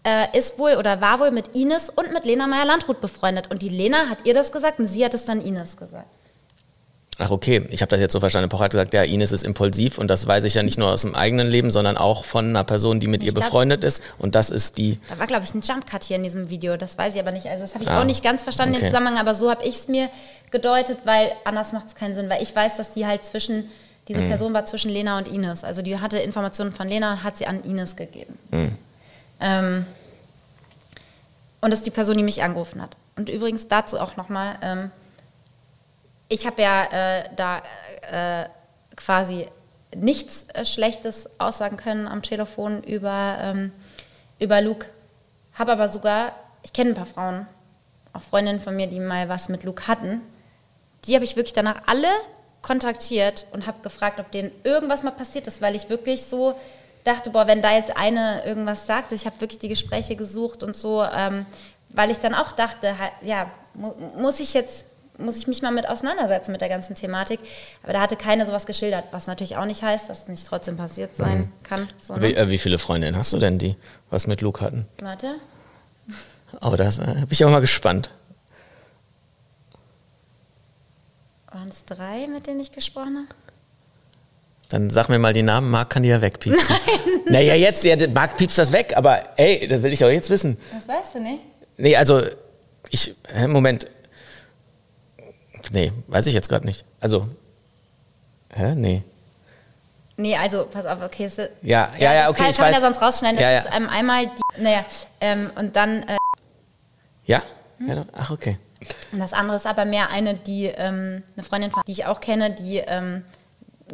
äh, ist wohl oder war wohl mit Ines und mit Lena Meyer-Landrut befreundet. Und die Lena hat ihr das gesagt und sie hat es dann Ines gesagt. Ach okay, ich habe das jetzt so verstanden. Pocher hat gesagt, ja, Ines ist impulsiv und das weiß ich ja nicht nur aus dem eigenen Leben, sondern auch von einer Person, die mit Ich ihr glaub- befreundet ist. Und das ist die. Da war, glaube ich, ein Jumpcut hier in diesem Video. Das weiß ich aber nicht. Also das habe ich Ah, auch nicht ganz verstanden, okay. den Zusammenhang. Aber so habe ich es mir gedeutet, weil anders macht es keinen Sinn. Weil ich weiß, dass die halt zwischen, diese Mhm. Person war zwischen Lena und Ines. Also die hatte Informationen von Lena und hat sie an Ines gegeben. Mhm. Ähm, und das ist die Person, die mich angerufen hat. Und übrigens dazu auch nochmal, ähm, ich habe ja äh, da äh, quasi nichts äh, Schlechtes aussagen können am Telefon über, ähm, über Luke. Habe aber sogar, ich kenne ein paar Frauen, auch Freundinnen von mir, die mal was mit Luke hatten. Die habe ich wirklich danach alle kontaktiert und habe gefragt, ob denen irgendwas mal passiert ist, weil ich wirklich so dachte, boah, wenn da jetzt eine irgendwas sagt, ich habe wirklich die Gespräche gesucht und so, ähm, weil ich dann auch dachte, halt, ja, mu muss ich jetzt, muss ich mich mal mit auseinandersetzen mit der ganzen Thematik. Aber da hatte keine sowas geschildert, was natürlich auch nicht heißt, dass es nicht trotzdem passiert sein kann. So, Wie, ne? äh, wie viele Freundinnen hast du denn, die was mit Luke hatten? Warte. Oh, das äh, bin ich aber mal gespannt. Waren es drei, mit denen ich gesprochen habe? Dann sag mir mal die Namen, Marc kann die ja wegpiepsen. *laughs* Naja, jetzt, ja, Marc piepst das weg, aber ey, das will ich doch jetzt wissen. Das weißt du nicht. Nee, also, ich, Moment. Nee, weiß ich jetzt gerade nicht. Also, hä, nee. Nee, also, pass auf, okay. Es, Ja, ja, ja, okay, kann, ich kann man weiß. ja sonst rausschneiden. Das Ja, ja. ist ähm, einmal die, naja, ähm, und dann, äh, Ja? Hm? Ach, okay. und das andere ist aber mehr eine, die, ähm, eine Freundin, von, die ich auch kenne, die ähm,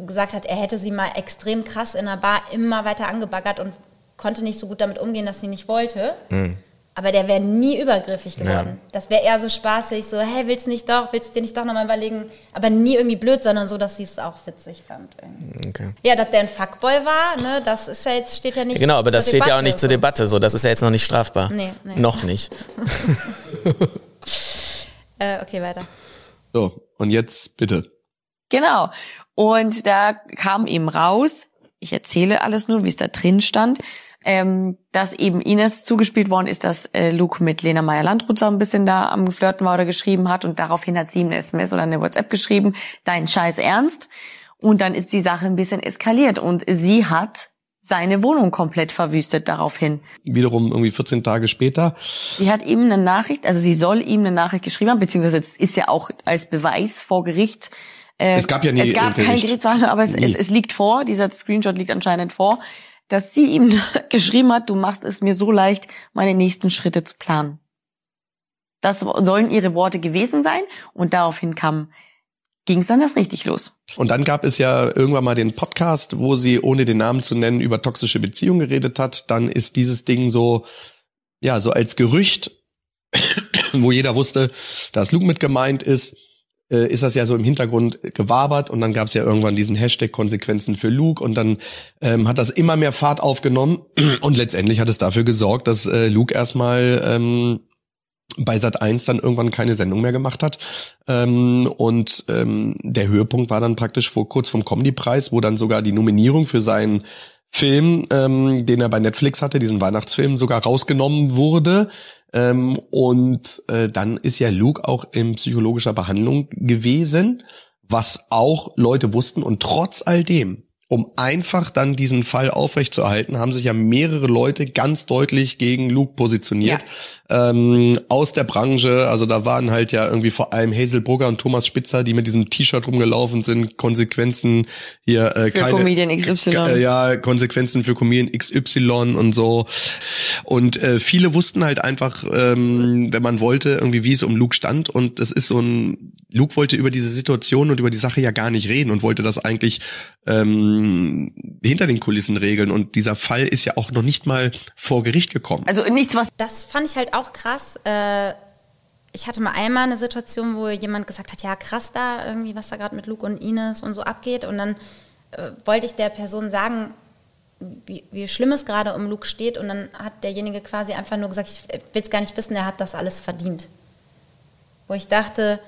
gesagt hat, er hätte sie mal extrem krass in der Bar immer weiter angebaggert und konnte nicht so gut damit umgehen, dass sie nicht wollte. Aber der wäre nie übergriffig geworden. Das wäre eher so spaßig, so, hey, willst du nicht doch, willst du dir nicht doch nochmal überlegen? Aber nie irgendwie blöd, sondern so, dass sie es auch witzig fand. Okay. Ja, dass der ein Fuckboy war, ne, das ist ja jetzt, steht ja nicht Genau, aber das steht ja auch nicht zur. Debatte. So, das ist ja jetzt noch nicht strafbar. Nee, nee. Noch nicht. *laughs* *laughs* Äh, okay, weiter. So, und jetzt bitte. Genau. Und da kam eben raus, ich erzähle alles nur, wie es da drin stand, ähm, dass eben Ines zugespielt worden ist, dass äh, Luke mit Lena Meyer-Landrut so ein bisschen da am Flirten war oder geschrieben hat und daraufhin hat sie ihm eine SMS oder eine WhatsApp geschrieben, dein Scheiß Ernst. Und dann ist die Sache ein bisschen eskaliert und sie hat seine Wohnung komplett verwüstet daraufhin. Wiederum irgendwie 14 Tage später. Sie hat ihm eine Nachricht, also sie soll ihm eine Nachricht geschrieben haben, beziehungsweise es ist ja auch als Beweis vor Gericht. Äh, Es gab ja nie Es gab Gericht. kein Gerichtsverhandlung, aber es, es, es liegt vor, dieser Screenshot liegt anscheinend vor, dass sie ihm *laughs* geschrieben hat, du machst es mir so leicht, meine nächsten Schritte zu planen. Das sollen ihre Worte gewesen sein und daraufhin kam, ging es dann erst richtig los. Und dann gab es ja irgendwann mal den Podcast, wo sie, ohne den Namen zu nennen, über toxische Beziehungen geredet hat. Dann ist dieses Ding so, ja, so als Gerücht, *coughs* wo jeder wusste, dass Luke mit gemeint ist, äh, ist das ja so im Hintergrund gewabert und dann gab es ja irgendwann diesen Hashtag Konsequenzen für Luke und dann ähm, hat das immer mehr Fahrt aufgenommen *clears throat* und letztendlich hat es dafür gesorgt, dass äh, Luke erstmal ähm, bei Sat 1 dann irgendwann keine Sendung mehr gemacht hat. Ähm, und ähm, der Höhepunkt war dann praktisch vor kurz vom Comedy-Preis, wo dann sogar die Nominierung für seinen Film, ähm, den er bei Netflix hatte, diesen Weihnachtsfilm, sogar rausgenommen wurde. Ähm, und äh, dann ist ja Luke auch in psychologischer Behandlung gewesen, was auch Leute wussten. Und trotz all dem, um einfach dann diesen Fall aufrechtzuerhalten, haben sich ja mehrere Leute ganz deutlich gegen Luke positioniert. Ähm, aus der Branche, also da waren halt ja irgendwie vor allem Hazel Brugger und Thomas Spitzer, die mit diesem T-Shirt rumgelaufen sind, Konsequenzen hier äh, Für keine Comedian XY. äh, ja, Konsequenzen für Comedian XY und so. Und äh, viele wussten halt einfach, ähm, wenn man wollte, irgendwie wie es um Luke stand. Und das ist so ein, Luke wollte über diese Situation und über die Sache ja gar nicht reden und wollte das eigentlich ähm, hinter den Kulissen regeln. Und dieser Fall ist ja auch noch nicht mal vor Gericht gekommen. Also nichts, was Das fand ich halt auch krass. Äh, ich hatte mal einmal eine Situation, wo jemand gesagt hat, ja krass da irgendwie, was da gerade mit Luke und Ines und so abgeht. Und dann äh, wollte ich der Person sagen, wie, wie schlimm es gerade um Luke steht. Und dann hat derjenige quasi einfach nur gesagt, ich will es gar nicht wissen, er hat das alles verdient. Wo ich dachte,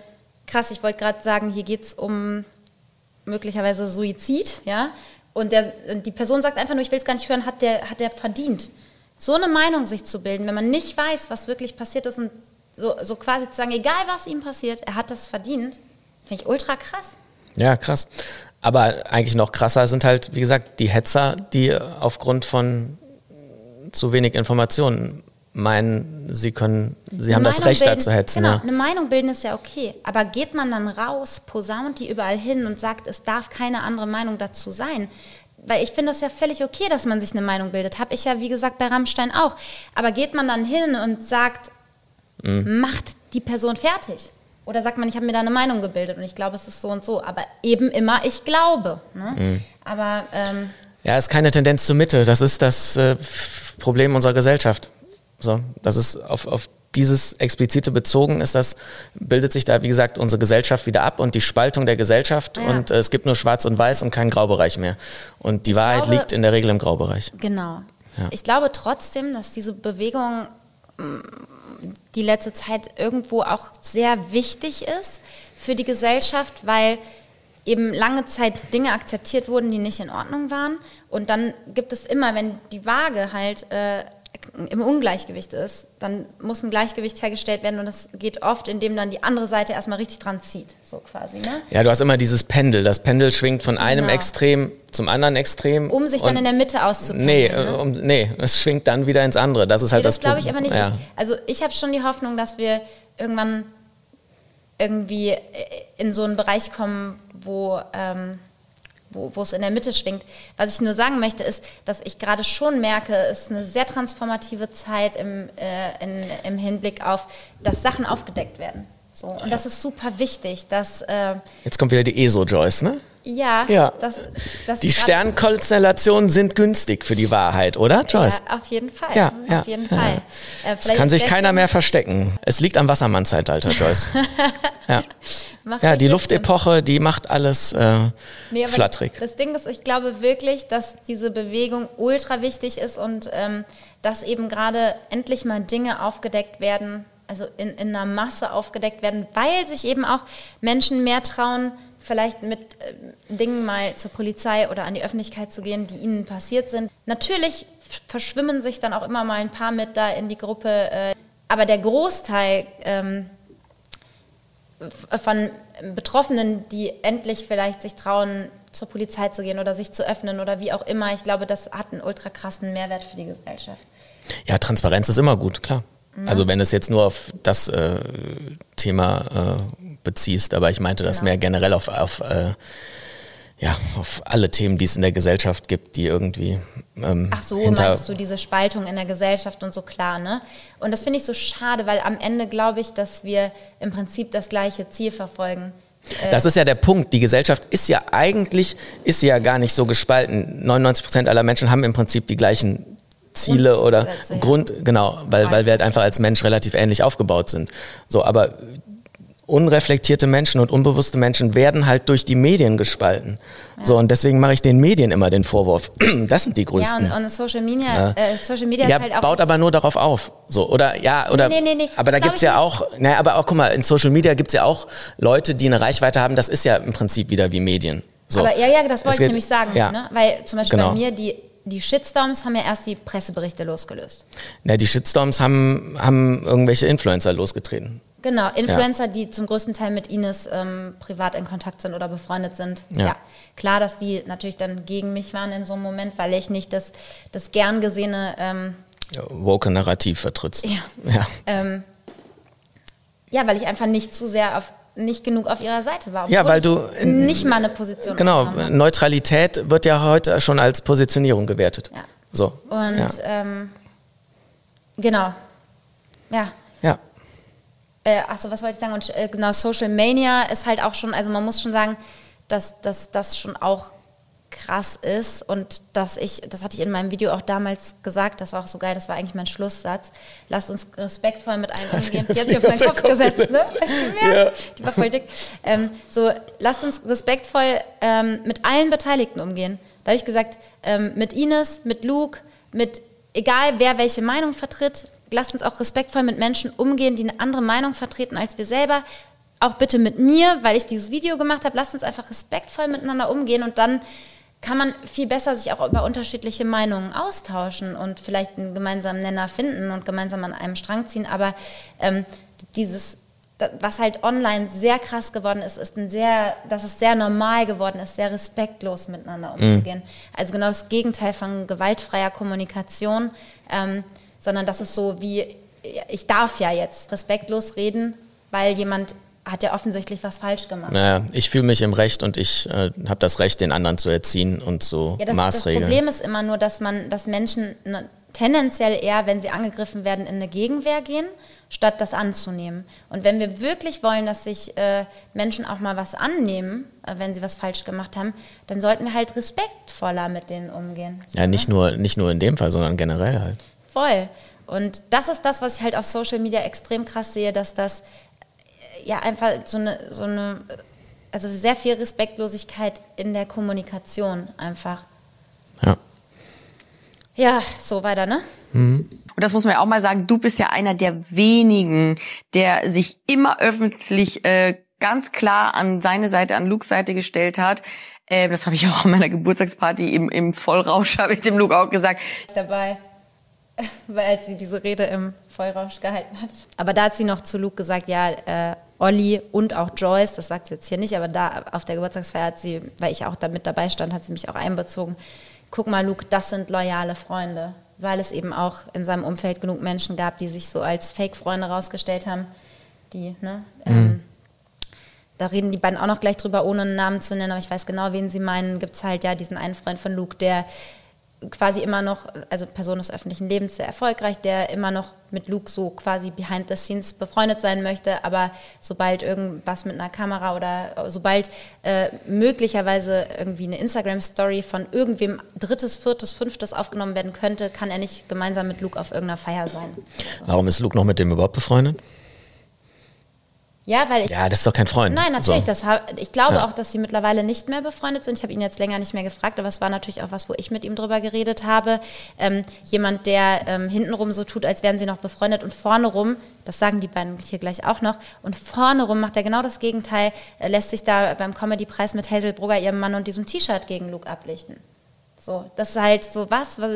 krass, ich wollte gerade sagen, hier geht es um möglicherweise Suizid, ja. Und, der, und die Person sagt einfach nur, ich will es gar nicht hören, hat der, hat der verdient. So eine Meinung sich zu bilden, wenn man nicht weiß, was wirklich passiert ist und so, so quasi zu sagen, egal was ihm passiert, er hat das verdient, finde ich ultra krass. Ja, krass. Aber eigentlich noch krasser sind halt, wie gesagt, die Hetzer, die aufgrund von zu wenig Informationen meinen, sie können, sie haben Eine das Meinung Recht da bilden- zu hetzen. Genau, ja. eine Meinung bilden ist ja okay. Aber geht man dann raus, posaunt die überall hin und sagt, es darf keine andere Meinung dazu sein? Weil ich finde das ja völlig okay, dass man sich eine Meinung bildet. Habe ich ja, wie gesagt, bei Rammstein auch. Aber geht man dann hin und sagt, Mhm. macht die Person fertig? Oder sagt man, ich habe mir da eine Meinung gebildet und ich glaube, es ist so und so. Aber eben immer, ich glaube. Ne? Mhm. Aber ähm, Ja, ist keine Tendenz zur Mitte. Das ist das äh, Problem unserer Gesellschaft. So, das ist auf, auf dieses explizite bezogen ist das, bildet sich da, wie gesagt, unsere Gesellschaft wieder ab und die Spaltung der Gesellschaft Ja. und äh, es gibt nur Schwarz und Weiß und keinen Graubereich mehr. Und die Ich Wahrheit glaube- liegt in der Regel im Graubereich. Genau. Ja. Ich glaube trotzdem, dass diese Bewegung mm, die letzte Zeit irgendwo auch sehr wichtig ist für die Gesellschaft, weil eben lange Zeit Dinge akzeptiert wurden, die nicht in Ordnung waren. Und dann gibt es immer, wenn die Waage halt äh, im Ungleichgewicht ist, dann muss ein Gleichgewicht hergestellt werden und das geht oft, indem dann die andere Seite erstmal richtig dran zieht, so quasi. Ne? Ja, du hast immer dieses Pendel. Das Pendel schwingt von einem Genau. Extrem zum anderen Extrem. Um sich dann in der Mitte auszupendeln. Nee, ne? äh, um, nee, es schwingt dann wieder ins andere. Das ist halt Nee, das das glaube ich aber nicht. Ja. Also ich habe schon die Hoffnung, dass wir irgendwann irgendwie äh, in so einen Bereich kommen, wo, ähm, wo, wo es in der Mitte schwingt. Was ich nur sagen möchte, ist, dass ich gerade schon merke, es ist eine sehr transformative Zeit im, äh, in, im Hinblick auf, dass Sachen aufgedeckt werden. So. Und das ist super wichtig, dass, äh, Jetzt kommt wieder die ESO-Joyce, ne? Ja, Ja. dass, dass Die Sternkonstellationen sind günstig für die Wahrheit, oder, Joyce? Ja, auf jeden Fall. Ja, ja, auf jeden ja. Fall. Äh, kann sich keiner mehr verstecken. Es liegt am Wassermann-Zeitalter, Joyce. *laughs* ja. Ja, die Luftepoche, die macht alles äh, Nee, flatterig. Das, das Ding ist, ich glaube wirklich, dass diese Bewegung ultra wichtig ist und ähm, dass eben gerade endlich mal Dinge aufgedeckt werden, also in, in einer Masse aufgedeckt werden, weil sich eben auch Menschen mehr trauen, vielleicht mit äh, Dingen mal zur Polizei oder an die Öffentlichkeit zu gehen, die ihnen passiert sind. Natürlich verschwimmen sich dann auch immer mal ein paar mit da in die Gruppe, äh, aber der Großteil ähm, von Betroffenen, die endlich vielleicht sich trauen, zur Polizei zu gehen oder sich zu öffnen oder wie auch immer. Ich glaube, das hat einen ultra krassen Mehrwert für die Gesellschaft. Ja, Transparenz ist immer gut, klar. Also wenn es jetzt nur auf das äh, Thema äh, beziehst, aber ich meinte das Genau. mehr generell auf, auf, äh, ja, auf alle Themen, die es in der Gesellschaft gibt, die irgendwie ähm, Ach so, meintest du diese Spaltung in der Gesellschaft und so klar, ne? Und das finde ich so schade, weil am Ende glaube ich, dass wir im Prinzip das gleiche Ziel verfolgen. Das ist ja der Punkt. Die Gesellschaft ist ja eigentlich, ist ja gar nicht so gespalten. 99 Prozent aller Menschen haben im Prinzip die gleichen Ziele oder ja. Grund, genau, weil, weil wir halt einfach als Mensch relativ ähnlich aufgebaut sind. So, aber unreflektierte Menschen und unbewusste Menschen werden halt durch die Medien gespalten. So, und deswegen mache ich den Medien immer den Vorwurf. *clears throat* Das sind die Ja, größten. und, und Social Media, äh, Social Media Ja, halt baut aber nur darauf auf. So, oder ja, oder. Nee, nee, nee, Aber da gibt's ich ja nicht. auch, naja, aber auch, guck mal, in Social Media gibt's ja auch Leute, die eine Reichweite haben, das ist ja im Prinzip wieder wie Medien. So. Aber ja, ja, das Es wollte ich geht- nämlich sagen, Ja. ne? Weil zum Beispiel Genau. bei mir die, die Shitstorms haben ja erst die Presseberichte losgelöst. Ja, die Shitstorms haben, haben irgendwelche Influencer losgetreten. Genau, Influencer, die zum größten Teil mit Ines ähm, privat in Kontakt sind oder befreundet sind. Ja. Ja. klar, dass die natürlich dann gegen mich waren in so einem Moment, weil ich nicht das, das gern gesehene, ähm, Ja, woke Narrativ vertrittst. Ja. ja. ähm, ja, weil ich einfach nicht zu sehr auf, nicht genug auf ihrer Seite war. Ja, weil du- nicht mal eine Position Genau. Neutralität wird ja heute schon als Positionierung gewertet. Ja. So. Und ja. ähm, genau. Ja. ja. Äh, achso, was wollte ich sagen? Und äh, genau, Social Mania ist halt auch schon, also man muss schon sagen, dass, dass das schon auch krass ist und dass ich, das hatte ich in meinem Video auch damals gesagt, das war auch so geil, das war eigentlich mein Schlusssatz. Lasst uns respektvoll mit allen umgehen. Die hat sich auf meinen Kopf gesetzt, ne? Ja. Die war voll dick. Ähm, so, lasst uns respektvoll ähm, mit allen Beteiligten umgehen. Da habe ich gesagt, ähm, mit Ines, mit Luke, mit egal wer welche Meinung vertritt, lasst uns auch respektvoll mit Menschen umgehen, die eine andere Meinung vertreten als wir selber. Auch bitte mit mir, weil ich dieses Video gemacht habe. Lasst uns einfach respektvoll miteinander umgehen und dann kann man viel besser sich auch über unterschiedliche Meinungen austauschen und vielleicht einen gemeinsamen Nenner finden und gemeinsam an einem Strang ziehen. Aber ähm, dieses, was halt online sehr krass geworden ist, ist ein sehr, dass es sehr normal geworden ist, sehr respektlos miteinander umzugehen. Also genau das Gegenteil von gewaltfreier Kommunikation, ähm, sondern das ist so wie, ich darf ja jetzt respektlos reden, weil jemand hat ja offensichtlich was falsch gemacht. Naja, ich fühle mich im Recht und ich äh, habe das Recht, den anderen zu erziehen und zu Ja, das, das Maßregeln. Problem ist immer nur, dass man, dass Menschen ne, tendenziell eher, wenn sie angegriffen werden, in eine Gegenwehr gehen, statt das anzunehmen. Und wenn wir wirklich wollen, dass sich äh, Menschen auch mal was annehmen, äh, wenn sie was falsch gemacht haben, dann sollten wir halt respektvoller mit denen umgehen. ja, nicht nur, nicht nur in dem Fall, sondern generell halt. Voll. Und das ist das, was ich halt auf Social Media extrem krass sehe, dass das äh, ja einfach so eine, so eine, äh, also sehr viel Respektlosigkeit in der Kommunikation einfach. Ja. Ja, so weiter, ne? Und das muss man ja auch mal sagen, du bist ja einer der wenigen, der sich immer öffentlich äh, ganz klar an seine Seite, an Lukes Seite gestellt hat. Ähm, das habe ich auch an meiner Geburtstagsparty im, im Vollrausch, *laughs* habe ich dem Luke auch gesagt. dabei, *laughs* weil als sie diese Rede im Vollrausch gehalten hat. Aber da hat sie noch zu Luke gesagt, ja, äh, Olli und auch Joyce, das sagt sie jetzt hier nicht, aber da auf der Geburtstagsfeier hat sie, weil ich auch da mit dabei stand, hat sie mich auch einbezogen. Guck mal, Luke, das sind loyale Freunde, weil es eben auch in seinem Umfeld genug Menschen gab, die sich so als Fake-Freunde rausgestellt haben, die, ne, ähm, da reden die beiden auch noch gleich drüber, ohne einen Namen zu nennen, aber ich weiß genau, wen sie meinen. Gibt es halt ja diesen einen Freund von Luke, der quasi immer noch, also Person des öffentlichen Lebens, sehr erfolgreich, der immer noch mit Luke so quasi behind the scenes befreundet sein möchte, aber sobald irgendwas mit einer Kamera oder sobald äh, möglicherweise irgendwie eine Instagram-Story von irgendwem drittes, viertes, fünftes aufgenommen werden könnte, kann er nicht gemeinsam mit Luke auf irgendeiner Feier sein. Warum ist Luke noch mit dem überhaupt befreundet? Ja, weil ich Ja, das ist doch kein Freund. Nein, natürlich. So. Das ich glaube Ja. auch, dass sie mittlerweile nicht mehr befreundet sind. Ich habe ihn jetzt länger nicht mehr gefragt, aber es war natürlich auch was, wo ich mit ihm drüber geredet habe. Ähm, jemand, der ähm, hintenrum so tut, als wären sie noch befreundet und vorne rum, das sagen die beiden hier gleich auch noch, und vorne rum macht er genau das Gegenteil, äh, lässt sich da beim Comedy-Preis mit Hazel Brugger, ihrem Mann, und diesem T-Shirt gegen Luke ablichten. So, das ist halt so, was, was,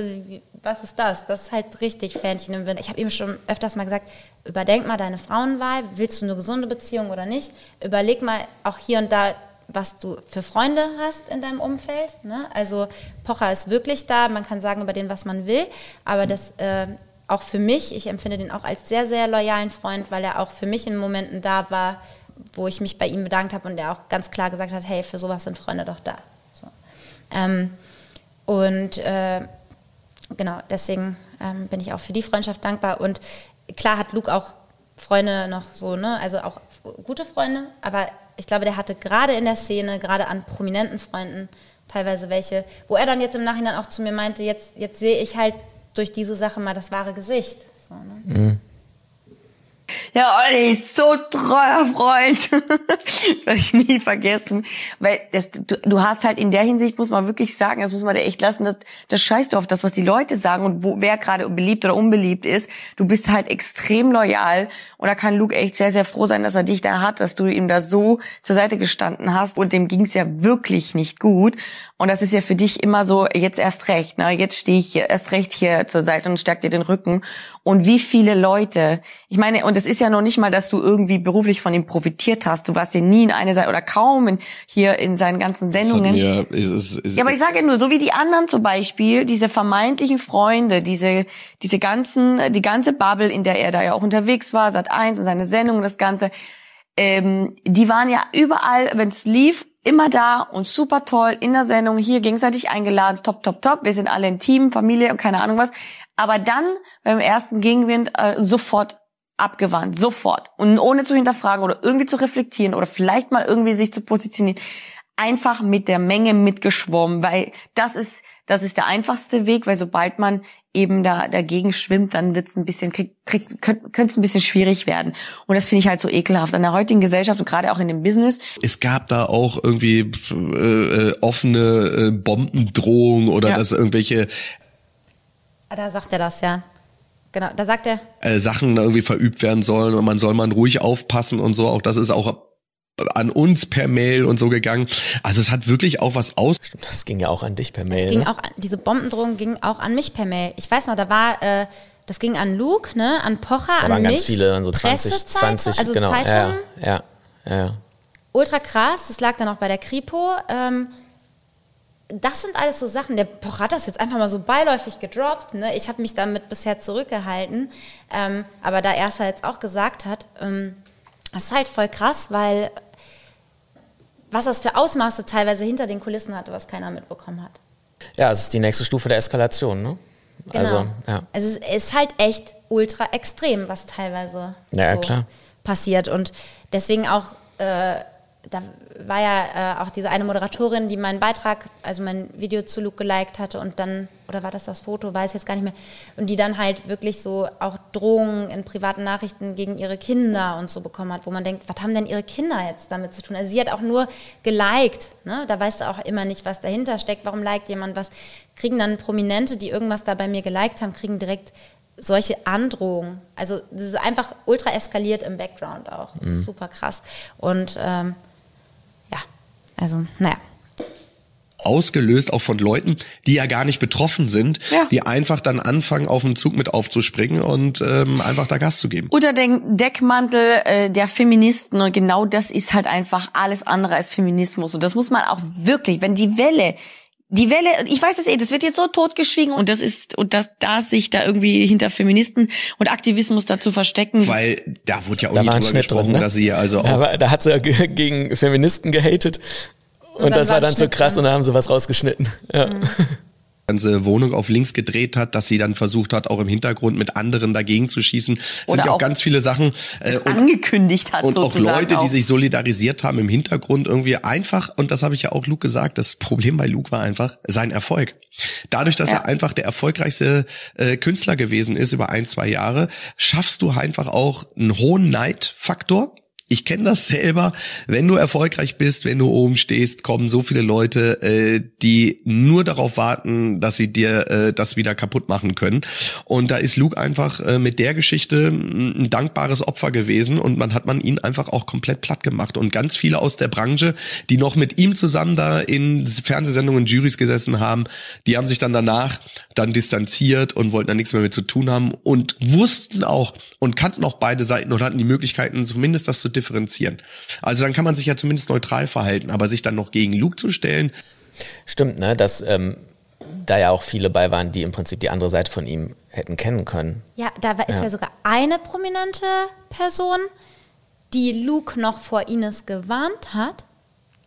was ist das? Das ist halt richtig Fähnchen im Wind. Ich habe ihm schon öfters mal gesagt, überdenk mal deine Frauenwahl, willst du eine gesunde Beziehung oder nicht? Überleg mal auch hier und da was du für Freunde hast in deinem Umfeld. Ne? Also Pocher ist wirklich da, man kann sagen über den, was man will, aber das äh, auch für mich, ich empfinde den auch als sehr, sehr loyalen Freund, weil er auch für mich in Momenten da war, wo ich mich bei ihm bedankt habe und er auch ganz klar gesagt hat, hey, für sowas sind Freunde doch da. So. Ähm, und äh, genau, deswegen ähm, bin ich auch für die Freundschaft dankbar. Und klar hat Luke auch Freunde noch so, ne, also auch gute Freunde, aber ich glaube, der hatte gerade in der Szene, gerade an prominenten Freunden, teilweise welche, wo er dann jetzt im Nachhinein auch zu mir meinte, jetzt, jetzt sehe ich halt durch diese Sache mal das wahre Gesicht. So, ne? mhm. Ja, Olli ist so treuer Freund. *laughs* das werde ich nie vergessen. Weil das, du, du, hast halt in der Hinsicht, muss man wirklich sagen, das muss man dir echt lassen, das, das scheißt auf das, was die Leute sagen und wo, wer gerade beliebt oder unbeliebt ist. Du bist halt extrem loyal und da kann Luke echt sehr, sehr froh sein, dass er dich da hat, dass du ihm da so zur Seite gestanden hast und dem ging es ja wirklich nicht gut. Und das ist ja für dich immer so, jetzt erst recht, ne? Jetzt stehe ich hier, erst recht hier zur Seite und stärk dir den Rücken. Und wie viele Leute, ich meine, und es ist ja noch nicht mal, dass du irgendwie beruflich von ihm profitiert hast. Du warst ja nie in einer Seite oder kaum in, hier in seinen ganzen Sendungen. Mir, ist, ist, ist, ja, aber ich sage ja nur, so wie die anderen zum Beispiel, diese vermeintlichen Freunde, diese, diese ganzen, die ganze Bubble, in der er da ja auch unterwegs war, seit eins und seine Sendung, das Ganze, ähm, die waren ja überall, wenn es lief, immer da und super toll in der Sendung, hier gegenseitig eingeladen, top, top, top. Wir sind alle ein Team, Familie und keine Ahnung was. Aber dann beim ersten Gegenwind äh, sofort abgewandt, sofort. Und ohne zu hinterfragen oder irgendwie zu reflektieren oder vielleicht mal irgendwie sich zu positionieren. Einfach mit der Menge mitgeschwommen, weil das ist, das ist der einfachste Weg, weil sobald man eben da dagegen schwimmt, dann wird's ein bisschen, kriegt, kriegt, könnte es ein bisschen schwierig werden. Und das finde ich halt so ekelhaft an der heutigen Gesellschaft und gerade auch in dem Business. Es gab da auch irgendwie äh, äh offene äh, Bombendrohungen oder ja. dass irgendwelche. Ah, da sagt er das ja. Genau, da sagt er. Äh, Sachen irgendwie verübt werden sollen und man soll man ruhig aufpassen und so. Auch das ist auch an uns per Mail und so gegangen. Also es hat wirklich auch was aus. Das ging ja auch an dich per Mail. Das ging ne? auch, diese Bombendrohung ging auch an mich per Mail. Ich weiß noch, da war, äh, das ging an Luke, ne, an Pocher, da an waren mich. ganz viele, so 20, 20, also genau. Zeitungen. Ja, ja, ja, Ultra krass, das lag dann auch bei der Kripo. Ähm, das sind alles so Sachen. Der Pocher hat das jetzt einfach mal so beiläufig gedroppt. Ne? Ich habe mich damit bisher zurückgehalten. Ähm, aber da er es halt auch gesagt hat, ähm, das ist halt voll krass, weil was das für Ausmaße teilweise hinter den Kulissen hatte, was keiner mitbekommen hat. Ja, es ist die nächste Stufe der Eskalation, ne? Genau. Also, ja. Also es ist halt echt ultra extrem, was teilweise ja, so klar. passiert. Und deswegen auch äh, da war ja äh, auch diese eine Moderatorin, die meinen Beitrag, also mein Video zu Luke geliked hatte und dann, oder war das das Foto, weiß ich jetzt gar nicht mehr, und die dann halt wirklich so auch Drohungen in privaten Nachrichten gegen ihre Kinder und so bekommen hat, wo man denkt, was haben denn ihre Kinder jetzt damit zu tun? Also sie hat auch nur geliked, ne? da weißt du auch immer nicht, was dahinter steckt, warum liked jemand was, kriegen dann Prominente, die irgendwas da bei mir geliked haben, kriegen direkt solche Androhungen. Also das ist einfach ultra eskaliert im Background auch. Mhm. Super krass. Und ähm, also, naja ausgelöst auch von Leuten, die ja gar nicht betroffen sind, ja. die einfach dann anfangen, auf den Zug mit aufzuspringen und ähm, einfach da Gas zu geben. Unter den Deckmantel äh, der Feministen und genau das ist halt einfach alles andere als Feminismus und das muss man auch wirklich, wenn die Welle die Welle, ich weiß es eh, das wird jetzt so totgeschwiegen und das ist, und das, da sich da irgendwie hinter Feministen und Aktivismus dazu verstecken. Weil da wurde ja auch da nie drüber gesprochen, drin, ne? dass sie also auch. Aber da hat sie gegen Feministen gehatet und, und das war dann so krass und da haben sie was rausgeschnitten. Ja. Mhm ganze Wohnung auf links gedreht hat, dass sie dann versucht hat, auch im Hintergrund mit anderen dagegen zu schießen. Es sind ja auch ganz viele Sachen. Äh, und, angekündigt hat. Und auch Leute, auch. die sich solidarisiert haben im Hintergrund irgendwie einfach, und das habe ich ja auch Luke gesagt, das Problem bei Luke war einfach sein Erfolg. Dadurch, dass ja. er einfach der erfolgreichste äh, Künstler gewesen ist über ein, zwei Jahre, schaffst du einfach auch einen hohen Neidfaktor ich kenne das selber. Wenn du erfolgreich bist, wenn du oben stehst, kommen so viele Leute, äh, die nur darauf warten, dass sie dir äh, das wieder kaputt machen können. Und da ist Luke einfach äh, mit der Geschichte ein dankbares Opfer gewesen und man hat man ihn einfach auch komplett platt gemacht. Und ganz viele aus der Branche, die noch mit ihm zusammen da in Fernsehsendungen, Juries gesessen haben, die haben sich dann danach dann distanziert und wollten da nichts mehr mit zu tun haben und wussten auch und kannten auch beide Seiten und hatten die Möglichkeiten, zumindest das zu differenzieren. Also dann kann man sich ja zumindest neutral verhalten, aber sich dann noch gegen Luke zu stellen. Stimmt, ne, dass ähm, da ja auch viele bei waren, die im Prinzip die andere Seite von ihm hätten kennen können. Ja, da war, ist ja. Ja. sogar eine prominente Person, die Luke noch vor Ines gewarnt hat,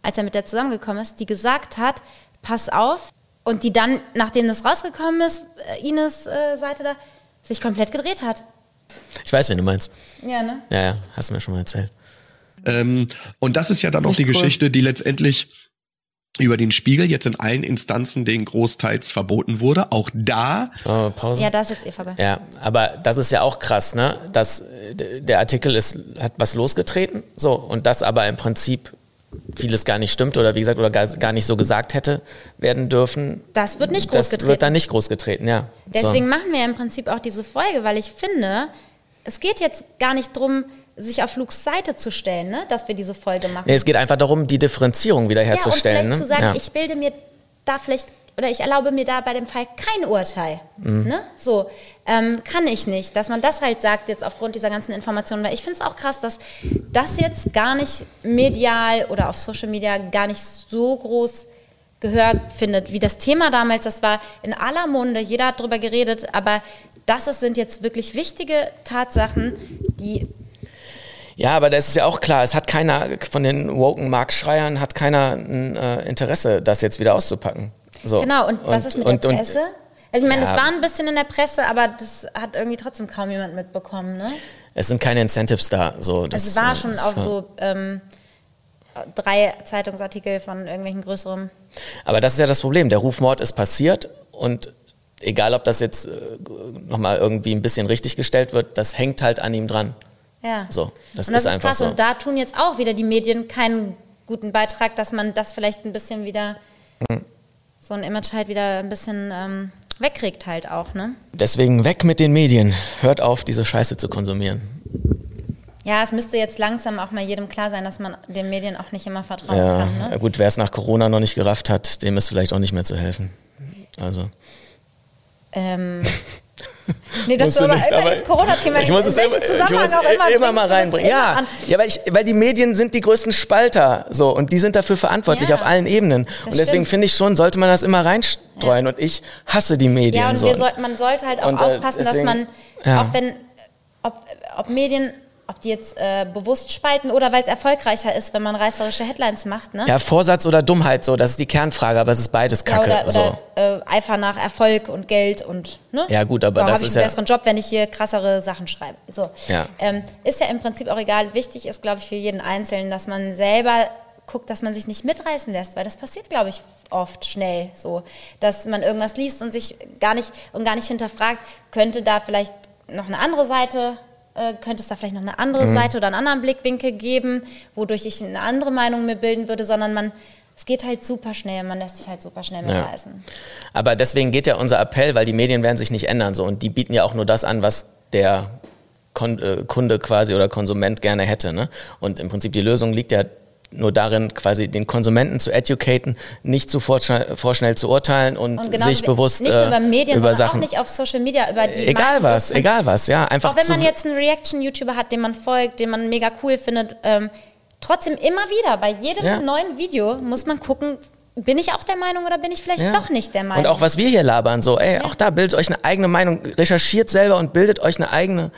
als er mit der zusammengekommen ist, die gesagt hat, pass auf. Und die dann, nachdem das rausgekommen ist, äh, Ines äh, Seite da, sich komplett gedreht hat. Ich weiß, wen du meinst. Ja, ne? Ja, ja, hast du mir schon mal erzählt. Ähm, und das ist ja dann auch die cool. Geschichte, die letztendlich über den Spiegel jetzt in allen Instanzen den großteils verboten wurde. Auch da Oh, Pause. Ja, da ist jetzt eh vorbei. Ja, aber das ist ja auch krass, ne? Dass äh, der Artikel ist, hat was losgetreten, so, und das aber im Prinzip vieles gar nicht stimmt oder wie gesagt, oder gar, gar nicht so gesagt hätte werden dürfen. Das wird nicht Das großgetreten. wird dann nicht groß getreten, ja. Deswegen machen wir im Prinzip auch diese Folge, weil ich finde, es geht jetzt gar nicht drum, sich auf Lukes Seite zu stellen, ne? dass wir diese Folge machen. Nee, es geht einfach darum, die Differenzierung wiederherzustellen. Ja, und vielleicht ne? zu sagen, ja. ich bilde mir da vielleicht oder ich erlaube mir da bei dem Fall kein Urteil. Mhm. Ne? So ähm, kann ich nicht, dass man das halt sagt jetzt aufgrund dieser ganzen Informationen, weil ich finde es auch krass, dass das jetzt gar nicht medial oder auf Social Media gar nicht so groß Gehör findet, wie das Thema damals, das war in aller Munde, jeder hat drüber geredet, aber das ist, sind jetzt wirklich wichtige Tatsachen, die Ja, aber das ist ja auch klar, es hat keiner von den woken Marktschreiern hat keiner ein äh, Interesse, das jetzt wieder auszupacken. So. Genau, und, was ist mit und, der und- Presse? also ich meine, das Ja. war ein bisschen in der Presse, aber das hat irgendwie trotzdem kaum jemand mitbekommen, ne? Es sind keine Incentives da. So, das, Also es war äh, schon das, auf ja. so ähm, drei Zeitungsartikel von irgendwelchen größeren. Aber das ist ja das Problem. Der Rufmord ist passiert und egal, ob das jetzt äh, nochmal irgendwie ein bisschen richtig gestellt wird, das hängt halt an ihm dran. Ja. So, das und das ist ist einfach krass. so. Und da tun jetzt auch wieder die Medien keinen guten Beitrag, dass man das vielleicht ein bisschen wieder, Mhm. so ein Image halt wieder ein bisschen ähm, wegkriegt halt auch, ne? Deswegen weg mit den Medien. Hört auf, diese Scheiße zu konsumieren. Ja, es müsste jetzt langsam auch mal jedem klar sein, dass man den Medien auch nicht immer vertrauen Ja, kann, ne? gut, wer es nach Corona noch nicht gerafft hat, dem ist vielleicht auch nicht mehr zu helfen. Also. Ähm, *laughs* nee, das war aber nichts, immer aber das Corona-Thema. Ich muss es immer, muss auch immer, immer mal reinbringen. Ja, ja weil, ich, weil die Medien sind die größten Spalter so und die sind dafür verantwortlich Ja, auf allen Ebenen. Und deswegen finde ich schon, sollte man das immer reinstreuen. Und ich hasse die Medien. Ja, und so. sollten, man sollte halt auch Und, äh, aufpassen, dass deswegen- man, ja. auch wenn, ob, ob Medien, ob die jetzt äh, bewusst spalten oder weil es erfolgreicher ist, wenn man reißerische Headlines macht, ne? ja, Vorsatz oder Dummheit, so, das ist die Kernfrage, aber es ist beides Ja, Kacke. oder, so. oder äh, Eifer nach Erfolg und Geld und ne? Ja, gut, aber Warum das habe ich ist einen ja- besseren Job, wenn ich hier krassere Sachen schreibe. So. Ja. Ähm, ist ja im Prinzip auch egal. Wichtig ist, glaube ich, für jeden Einzelnen, dass man selber guckt, dass man sich nicht mitreißen lässt, weil das passiert, glaube ich, oft schnell so, dass man irgendwas liest und sich gar nicht und gar nicht hinterfragt, könnte da vielleicht noch eine andere Seite äh, könnte es da vielleicht noch eine andere Mhm. Seite oder einen anderen Blickwinkel geben, wodurch ich eine andere Meinung mir bilden würde, sondern man, es geht halt super schnell, man lässt sich halt super schnell mitreißen. Aber deswegen geht ja unser Appell, weil die Medien werden sich nicht ändern so und die bieten ja auch nur das an, was der äh, Kunde quasi oder Konsument gerne hätte. Ne? Und im Prinzip die Lösung liegt ja nur darin, quasi den Konsumenten zu educaten, nicht zu vorschnell, vorschnell zu urteilen und, Und genau sich bewusst nicht nur äh, über Medien, über sondern Sachen. auch nicht auf Social Media, über die egal Marken- was, egal was, ja, einfach Auch wenn man jetzt einen Reaction-YouTuber hat, den man folgt, den man mega cool findet, ähm, trotzdem immer wieder, bei jedem Ja. neuen Video muss man gucken, bin ich auch der Meinung oder bin ich vielleicht Ja. doch nicht der Meinung? Und auch was wir hier labern, so, ey, auch da bildet euch eine eigene Meinung, recherchiert selber und bildet euch eine eigene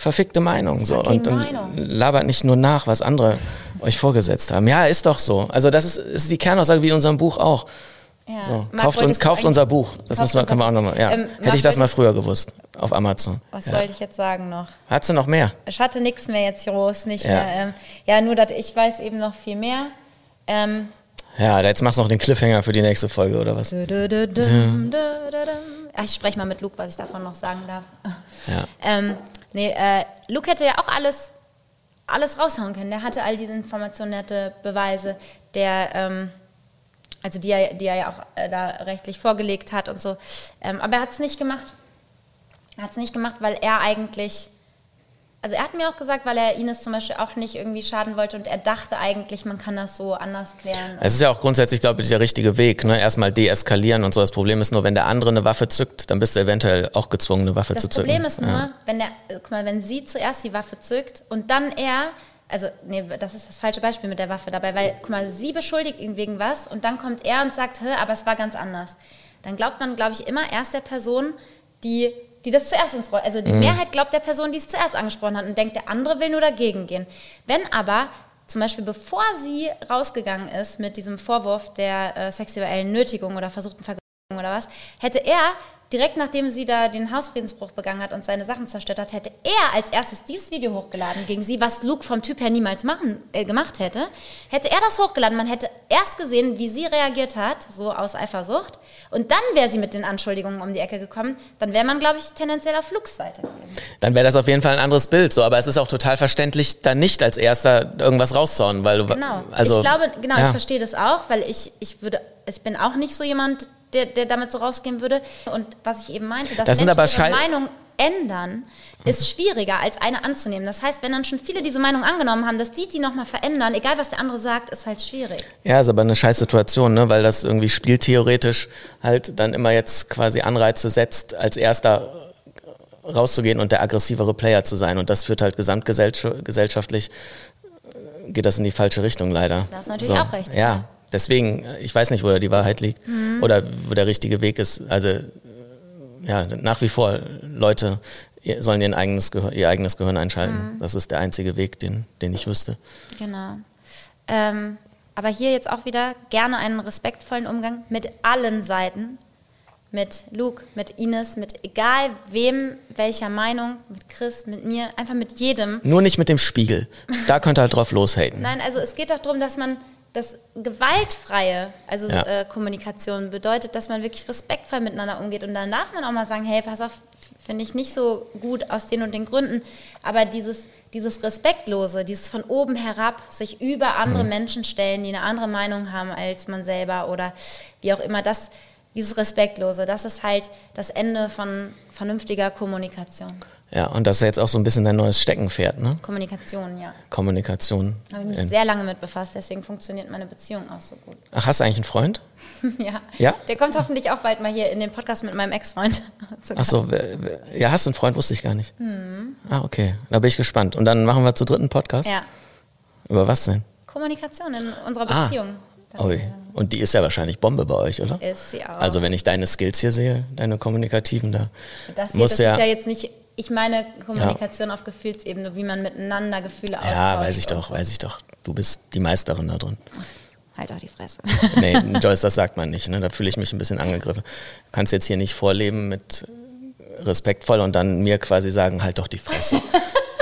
verfickte Meinung. So. Und, und labert nicht nur nach, was andere euch vorgesetzt haben. Ja, ist doch so. Also das ist, ist die Kernaussage wie in unserem Buch auch. Ja. So, Marc, kauft, uns, du kauft unser Buch. Das müssen wir, können wir auch nochmal. Ja. Ähm, Hätte Marc, ich das mal früher gewusst. Auf Amazon. Was ja. wollte ich jetzt sagen noch? Hat sie noch mehr? Ich hatte nichts mehr jetzt groß, nicht Ja. mehr. Ähm, ja, nur, dass ich weiß eben noch viel mehr. Ähm, Ja, jetzt machst du noch den Cliffhanger für die nächste Folge, oder was? Ach, ich spreche mal mit Luke, was ich davon noch sagen darf. Ja. Ähm, nee, äh, Luke hätte ja auch alles, alles raushauen können. Der hatte all diese Informationen, der hatte Beweise, der, ähm, also die er, die er ja auch äh, da rechtlich vorgelegt hat und so. Ähm, aber er hat es nicht gemacht. Er hat es nicht gemacht, weil er eigentlich, also er hat mir auch gesagt, weil er Ines zum Beispiel auch nicht irgendwie schaden wollte und er dachte eigentlich, man kann das so anders klären. Es ist ja auch grundsätzlich, glaube ich, der richtige Weg. Ne? Erstmal deeskalieren und so. Das Problem ist nur, wenn der andere eine Waffe zückt, dann bist du eventuell auch gezwungen, eine Waffe Das zu zücken. Problem ist nur, ja. wenn der, guck mal, wenn sie zuerst die Waffe zückt und dann er also nee, das ist das falsche Beispiel mit der Waffe dabei, weil, guck mal, sie beschuldigt ihn wegen was und dann kommt er und sagt, aber es war ganz anders. Dann glaubt man, glaube ich, immer erst der Person, die, die das zuerst ins Roll, also die Mehrheit glaubt der Person, die es zuerst angesprochen hat und denkt, der andere will nur dagegen gehen. Wenn aber zum Beispiel bevor sie rausgegangen ist mit diesem Vorwurf der äh, sexuellen Nötigung oder versuchten Vergewaltigung oder was, hätte er direkt nachdem sie da den Hausfriedensbruch begangen hat und seine Sachen zerstört hat, hätte er als erstes dieses Video hochgeladen gegen sie, was Luke vom Typ her niemals machen, äh, gemacht hätte. Hätte er das hochgeladen, man hätte erst gesehen, wie sie reagiert hat, so aus Eifersucht, und dann wäre sie mit den Anschuldigungen um die Ecke gekommen, dann wäre man, glaube ich, tendenziell auf Lukes Seite gewesen. Dann wäre das auf jeden Fall ein anderes Bild, so. Aber es ist auch total verständlich, dann nicht als erster irgendwas rauszuhauen, weil du, Genau. also. ich glaube, genau, ja. ich verstehe das auch, weil ich, ich würde, ich bin auch nicht so jemand, der, der damit so rausgehen würde. Und was ich eben meinte, dass Das Menschen aber ihre Meinung ändern, ist schwieriger als eine anzunehmen. Das heißt, wenn dann schon viele diese Meinung angenommen haben, dass die die nochmal verändern, egal was der andere sagt, ist halt schwierig. Ja, ist aber eine scheiß Situation, ne? weil das irgendwie spieltheoretisch halt dann immer jetzt quasi Anreize setzt, als erster rauszugehen und der aggressivere Player zu sein. Und das führt halt gesamtgesellschaftlich, äh, geht das in die falsche Richtung leider. Da hast du natürlich auch recht, Ja, ja. Deswegen, äh, ich weiß nicht, wo da die Wahrheit liegt Mhm. oder wo der richtige Weg ist. Also äh, ja, nach wie vor, Leute sollen ihr eigenes, Gehör, ihr eigenes Gehirn einschalten. Mhm. Das ist der einzige Weg, den, den ich wüsste. Genau. Ähm, aber hier jetzt auch wieder gerne einen respektvollen Umgang mit allen Seiten. Mit Luke, mit Ines, mit egal wem, welcher Meinung, mit Chris, mit mir, einfach mit jedem. Nur nicht mit dem Spiegel. Da könnt ihr halt drauf loshaten. Nein, also es geht doch darum, dass man das gewaltfreie, also Ja. äh, Kommunikation bedeutet, dass man wirklich respektvoll miteinander umgeht. Und dann darf man auch mal sagen, hey, pass auf, finde ich nicht so gut aus den und den Gründen. Aber dieses, dieses Respektlose, dieses von oben herab, sich über andere Menschen stellen, die eine andere Meinung haben als man selber oder wie auch immer, das, dieses Respektlose, das ist halt das Ende von vernünftiger Kommunikation. Ja, und das ist jetzt auch so ein bisschen dein neues Steckenpferd, ne? Kommunikation, ja. Kommunikation. Habe ich mich In- sehr lange mit befasst, deswegen funktioniert meine Beziehung auch so gut. Ach, hast du eigentlich einen Freund? *laughs* Ja. Ja? Der kommt hoffentlich auch bald mal hier in den Podcast mit meinem Ex-Freund. *laughs* zu Ach so, ja, hast du einen Freund? Wusste ich gar nicht. Mhm. Ah, okay. Da bin ich gespannt. Und dann machen wir zu dritten Podcast? Ja. Über was denn? Kommunikation in unserer Ah. Beziehung. Ui. Und die ist ja wahrscheinlich Bombe bei euch, oder? Ist sie auch. Also wenn ich deine Skills hier sehe, deine kommunikativen, da das hier, muss das ja, ist ja jetzt nicht, ich meine Kommunikation auf Gefühlsebene, wie man miteinander Gefühle austauscht. ja, weiß ich doch, so. weiß ich doch. Du bist die Meisterin da drin. Halt auch die Fresse. *laughs* Nee, *laughs* Joyce, das sagt man nicht. Ne? Da fühle ich mich ein bisschen angegriffen. Du kannst jetzt hier nicht vorleben mit respektvoll und dann mir quasi sagen, halt doch die Fresse. *laughs*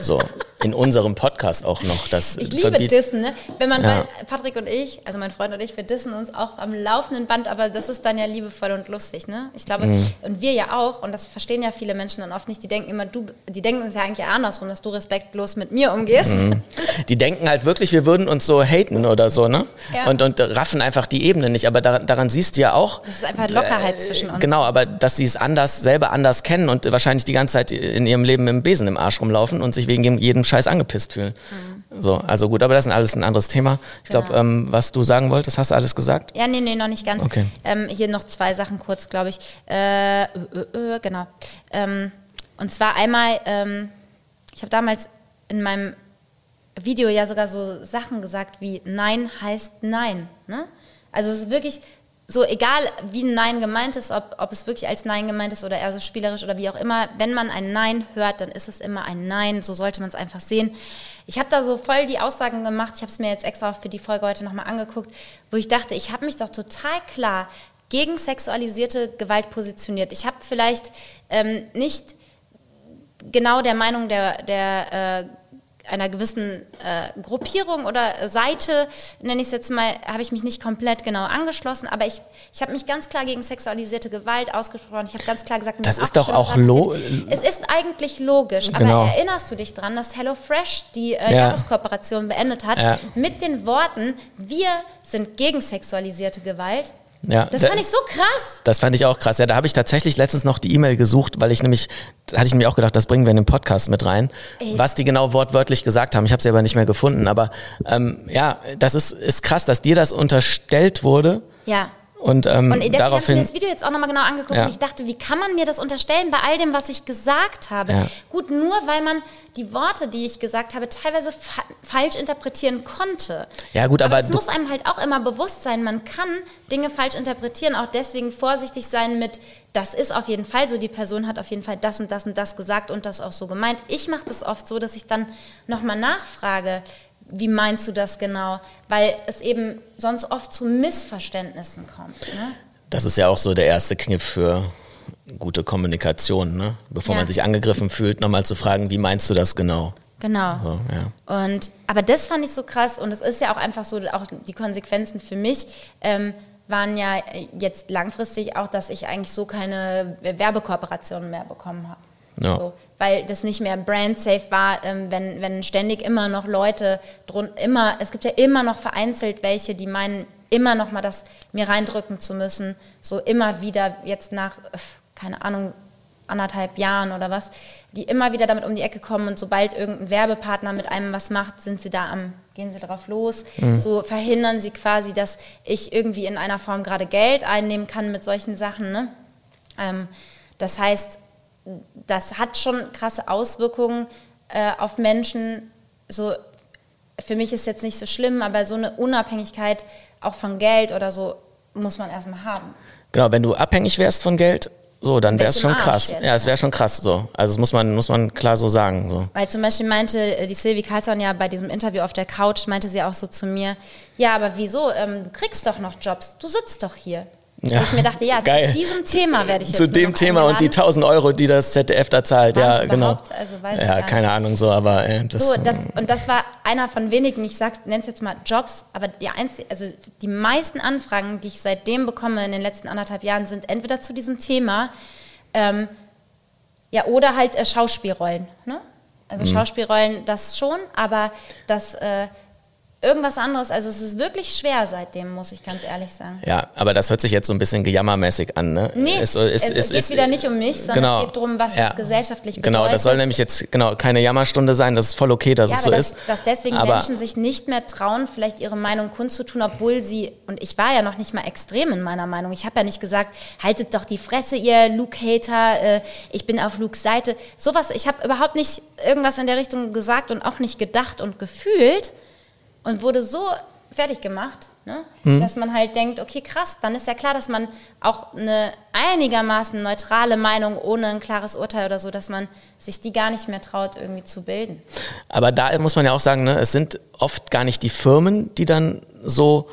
So, in unserem Podcast auch noch. Das Ich liebe verbiet- Dissen, ne? Wenn man, Ja. Patrick und ich, also mein Freund und ich, wir dissen uns auch am laufenden Band, aber das ist dann ja liebevoll und lustig, ne? Ich glaube, Mhm. und wir ja auch, und das verstehen ja viele Menschen dann oft nicht, die denken immer, du, die denken es ja eigentlich andersrum, dass du respektlos mit mir umgehst. Mhm. Die denken halt wirklich, wir würden uns so haten oder so, ne? Ja. Und, und raffen einfach die Ebene nicht. Aber daran, daran siehst du ja auch. Das ist einfach Lockerheit zwischen uns. Genau, aber dass sie es anders, selber anders kennen und wahrscheinlich die ganze Zeit in ihrem Leben mit dem Besen im Arsch rumlaufen und sich wegen jedem Scheiß angepisst fühlen. So, also gut, aber das ist alles ein anderes Thema. Ich glaube, Mhm. Genau. ähm, was du sagen wolltest, hast du alles gesagt? Ja, nee, nee, noch nicht ganz. Okay. Ähm, hier noch zwei Sachen kurz, glaube ich. Äh, äh, äh, genau. Ähm, und zwar einmal, ähm, ich habe damals in meinem Video ja sogar so Sachen gesagt wie Nein heißt Nein. Ne? Also es ist wirklich so, egal wie ein Nein gemeint ist, ob, ob es wirklich als Nein gemeint ist oder eher so spielerisch oder wie auch immer, wenn man ein Nein hört, dann ist es immer ein Nein. So sollte man es einfach sehen. Ich habe da so voll die Aussagen gemacht. Ich habe es mir jetzt extra für die Folge heute nochmal angeguckt, wo ich dachte, ich habe mich doch total klar gegen sexualisierte Gewalt positioniert. Ich habe vielleicht ähm, nicht genau der Meinung der, der äh, einer gewissen äh, Gruppierung oder Seite, nenne ich es jetzt mal, habe ich mich nicht komplett genau angeschlossen, aber ich, ich habe mich ganz klar gegen sexualisierte Gewalt ausgesprochen. Ich habe ganz klar gesagt, Das ist doch auch Sachen lo- passiert. Es ist eigentlich logisch, aber Genau. erinnerst du dich dran, dass HelloFresh die äh, Ja. Jahreskooperation beendet hat Ja. mit den Worten, wir sind gegen sexualisierte Gewalt? Ja, Das da- fand ich so krass. Das fand ich auch krass. Ja, da habe ich tatsächlich letztens noch die E-Mail gesucht, weil ich nämlich, hatte ich nämlich auch gedacht, das bringen wir in den Podcast mit rein, Ey. was die genau wortwörtlich gesagt haben. Ich habe sie aber nicht mehr gefunden. Aber ähm, ja, das ist, ist krass, dass dir das unterstellt wurde. Ja. Und, ähm, Und deswegen habe ich mir das Video jetzt auch nochmal genau angeguckt Ja. und ich dachte, wie kann man mir das unterstellen bei all dem, was ich gesagt habe? Ja. Gut, nur weil man die Worte, die ich gesagt habe, teilweise fa falsch interpretieren konnte. Ja, gut, aber es muss einem halt auch immer bewusst sein, man kann Dinge falsch interpretieren, auch deswegen vorsichtig sein mit, das ist auf jeden Fall so, die Person hat auf jeden Fall das und das und das gesagt und das auch so gemeint. Ich mache das oft so, dass ich dann nochmal nachfrage, wie meinst du das genau? Weil es eben sonst oft zu Missverständnissen kommt. Ne? das ist ja auch so der erste Kniff für gute Kommunikation, ne? Bevor Ja. man sich angegriffen fühlt, nochmal zu fragen, wie meinst du das genau? Genau. So, ja. Und, aber das fand ich so krass und es ist ja auch einfach so, auch die Konsequenzen für mich ähm, waren ja jetzt langfristig auch, dass ich eigentlich so keine Werbekooperationen mehr bekommen habe. Ja. So, weil das nicht mehr brand-safe war, ähm, wenn, wenn ständig immer noch Leute drun immer, es gibt ja immer noch vereinzelt welche, die meinen, immer noch mal das mir reindrücken zu müssen, so immer wieder jetzt nach, äh, keine Ahnung, anderthalb Jahren oder was, die immer wieder damit um die Ecke kommen und sobald irgendein Werbepartner mit einem was macht, sind sie da am, gehen sie darauf los. So verhindern sie quasi, dass ich irgendwie in einer Form gerade Geld einnehmen kann mit solchen Sachen. Ne? Ähm, das heißt, das hat schon krasse Auswirkungen äh, auf Menschen. So, für mich ist jetzt nicht so schlimm, aber so eine Unabhängigkeit auch von Geld oder so muss man erstmal haben. Genau, wenn du abhängig wärst von Geld, so, dann wäre es schon Arsch krass. jetzt, Ja, es wäre schon krass so. Also das muss man, muss man klar so sagen. So. Weil zum Beispiel meinte äh, die Sylvie Carlson ja bei diesem Interview auf der Couch, meinte sie auch so zu mir, ja, aber wieso, ähm, du kriegst doch noch Jobs, du sitzt doch hier. Ja. Wo ich mir dachte, ja, Geil. zu diesem Thema werde ich jetzt Zu dem Thema und die eingeladen. 1000 Euro, die das ZDF da zahlt. Ja, genau. Also ja, keine. Ahnung so, aber äh, das, So, das, und das war einer von wenigen, ich nenne es jetzt mal Jobs, aber die, einzige, also die meisten Anfragen, die ich seitdem bekomme in den letzten anderthalb Jahren, sind entweder zu diesem Thema, ähm, ja, oder halt äh, Schauspielrollen. Ne? Also Mhm. Schauspielrollen, das schon, aber das äh, irgendwas anderes, also es ist wirklich schwer seitdem, muss ich ganz ehrlich sagen. ja, aber das hört sich jetzt so ein bisschen gejammermäßig an. Ne? Nee, Es- es, es- geht es- wieder nicht um mich, sondern genau, es geht darum, was ja. es gesellschaftlich bedeutet. Genau, das soll nämlich jetzt genau keine Jammerstunde sein. Das ist voll okay, dass Ja, es so dass, ist. dass deswegen aber, Menschen sich nicht mehr trauen, vielleicht ihre Meinung kundzutun, obwohl sie, und ich war ja noch nicht mal extrem in meiner Meinung, ich habe ja nicht gesagt, haltet doch die Fresse, ihr Luke-Hater, äh, ich bin auf Lukes Seite. Sowas, ich habe überhaupt nicht irgendwas in der Richtung gesagt und auch nicht gedacht und gefühlt und wurde so fertig gemacht, ne? Hm. dass man halt denkt, okay, krass, dann ist ja klar, dass man auch eine einigermaßen neutrale Meinung ohne ein klares Urteil oder so, dass man sich die gar nicht mehr traut, irgendwie zu bilden. aber da muss man ja auch sagen, ne, es sind oft gar nicht die Firmen, die dann so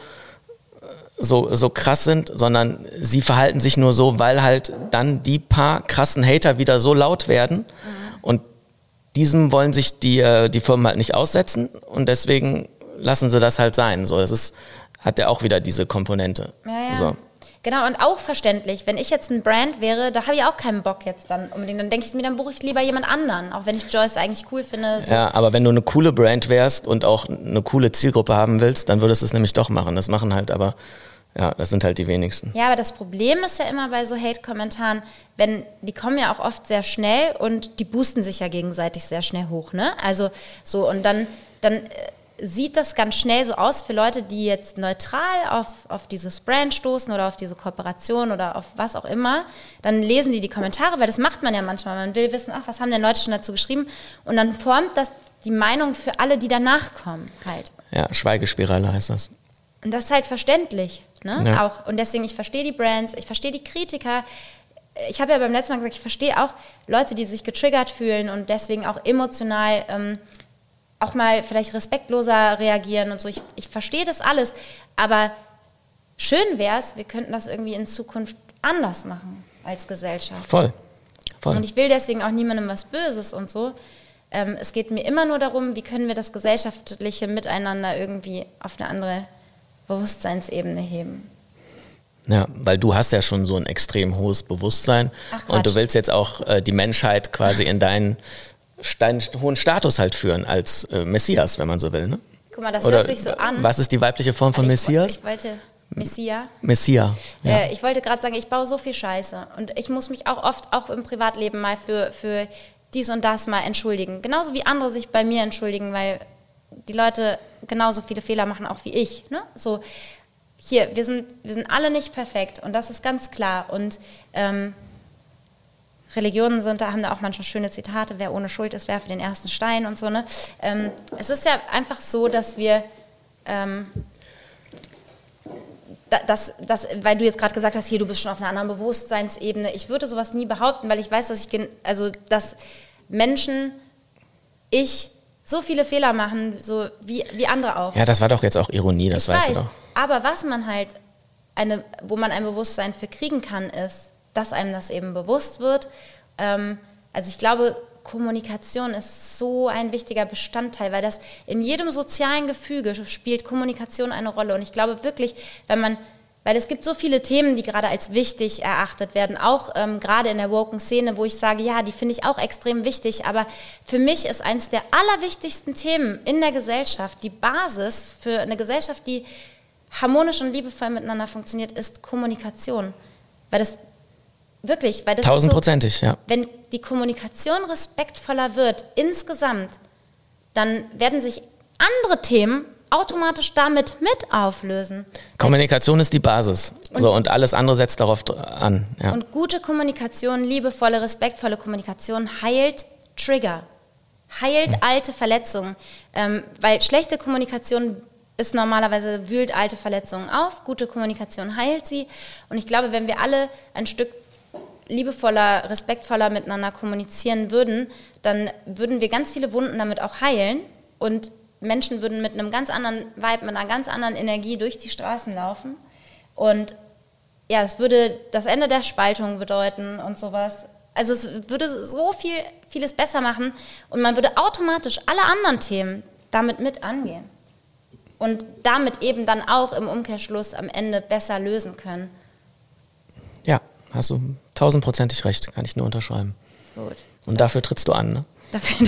so, so krass sind, sondern sie verhalten sich nur so, weil halt dann die paar krassen Hater wieder so laut werden und diesem wollen sich die, äh, die Firmen halt nicht aussetzen und deswegen lassen sie das halt sein. So, das ist, hat ja auch wieder diese Komponente. Ja, ja. So. Genau, und auch verständlich. Wenn ich jetzt ein Brand wäre, da habe ich auch keinen Bock jetzt dann unbedingt. Dann denke ich mir, dann buche ich lieber jemand anderen. Auch wenn ich Joyce eigentlich cool finde. So. Ja, aber wenn du eine coole Brand wärst und auch eine coole Zielgruppe haben willst, dann würdest du es nämlich doch machen. Das machen halt aber, ja, das sind halt die wenigsten. Ja, aber das Problem ist ja immer bei so Hate-Kommentaren, wenn die kommen ja auch oft sehr schnell und die boosten sich ja gegenseitig sehr schnell hoch, ne? Also so und dann dann äh, sieht das ganz schnell so aus für Leute, die jetzt neutral auf, auf dieses Brand stoßen oder auf diese Kooperation oder auf was auch immer. Dann lesen die die Kommentare, weil das macht man ja manchmal. Man will wissen, ach, was haben denn Leute schon dazu geschrieben? Und dann formt das die Meinung für alle, die danach kommen, halt. Ja, Schweigespirale heißt das. Und das ist halt verständlich. Ne? Ja. Auch, und deswegen, ich verstehe die Brands, ich verstehe die Kritiker. Ich habe ja beim letzten Mal gesagt, ich verstehe auch Leute, die sich getriggert fühlen und deswegen auch emotional ähm, auch mal vielleicht respektloser reagieren und so. Ich, ich verstehe das alles. Aber schön wäre es, wir könnten das irgendwie in Zukunft anders machen als Gesellschaft. Voll. Voll. Und ich will deswegen auch niemandem was Böses und so. Ähm, es geht mir immer nur darum, wie können wir das gesellschaftliche Miteinander irgendwie auf eine andere Bewusstseinsebene heben. Ja, weil du hast ja schon so ein extrem hohes Bewusstsein Ach, und du willst jetzt auch äh, die Menschheit quasi in deinen hohen Status halt führen als äh, Messias, wenn man so will. Ne? Guck mal, das Oder hört sich so an. Was ist die weibliche Form von Ich- Messias? Ich wollte Messia. Messia. Ja. Äh, ich wollte gerade sagen, ich baue so viel Scheiße und ich muss mich auch oft, auch im Privatleben mal für, für dies und das mal entschuldigen. Genauso wie andere sich bei mir entschuldigen, weil die Leute genauso viele Fehler machen, auch wie ich. Ne? So, hier, wir sind, wir sind alle nicht perfekt und das ist ganz klar. Und ähm, Religionen sind, da haben da auch manchmal schöne Zitate, wer ohne Schuld ist, werfe den ersten Stein und so. Ne? Ähm, es ist ja einfach so, dass wir, ähm, das, das, weil du jetzt gerade gesagt hast, hier, du bist schon auf einer anderen Bewusstseinsebene. Ich würde sowas nie behaupten, weil ich weiß, dass ich, also, dass Menschen, ich, so viele Fehler machen, so wie, wie andere auch. Ja, das war doch jetzt auch Ironie, das ich weißt weiß, du doch. Aber was man halt, eine, wo man ein Bewusstsein für kriegen kann, ist, dass einem das eben bewusst wird. Ähm, also ich glaube, Kommunikation ist so ein wichtiger Bestandteil, weil das in jedem sozialen Gefüge spielt Kommunikation eine Rolle. Und ich glaube wirklich, wenn man, weil es gibt so viele Themen, die gerade als wichtig erachtet werden, auch ähm, gerade in der woken Szene, wo ich sage, ja, die finde ich auch extrem wichtig. Aber für mich ist eines der allerwichtigsten Themen in der Gesellschaft, die Basis für eine Gesellschaft, die harmonisch und liebevoll miteinander funktioniert, ist Kommunikation. Weil das wirklich, weil das Tausendprozentig, so, ja. Wenn die Kommunikation respektvoller wird insgesamt, dann werden sich andere Themen automatisch damit mit auflösen. Kommunikation ist die Basis. Und, so, und alles andere setzt darauf an. Ja. Und gute Kommunikation, liebevolle, respektvolle Kommunikation heilt Trigger, heilt mhm. alte Verletzungen. Ähm, weil schlechte Kommunikation ist normalerweise, wühlt alte Verletzungen auf, gute Kommunikation heilt sie. Und ich glaube, wenn wir alle ein Stück liebevoller, respektvoller miteinander kommunizieren würden, dann würden wir ganz viele Wunden damit auch heilen und Menschen würden mit einem ganz anderen Vibe, mit einer ganz anderen Energie durch die Straßen laufen. Und ja, es würde das Ende der Spaltung bedeuten und sowas. Also es würde so viel, vieles besser machen und man würde automatisch alle anderen Themen damit mit angehen und damit eben dann auch im Umkehrschluss am Ende besser lösen können. Ja, hast du tausendprozentig recht, kann ich nur unterschreiben. Gut. Und dafür trittst du an, ne? Dafür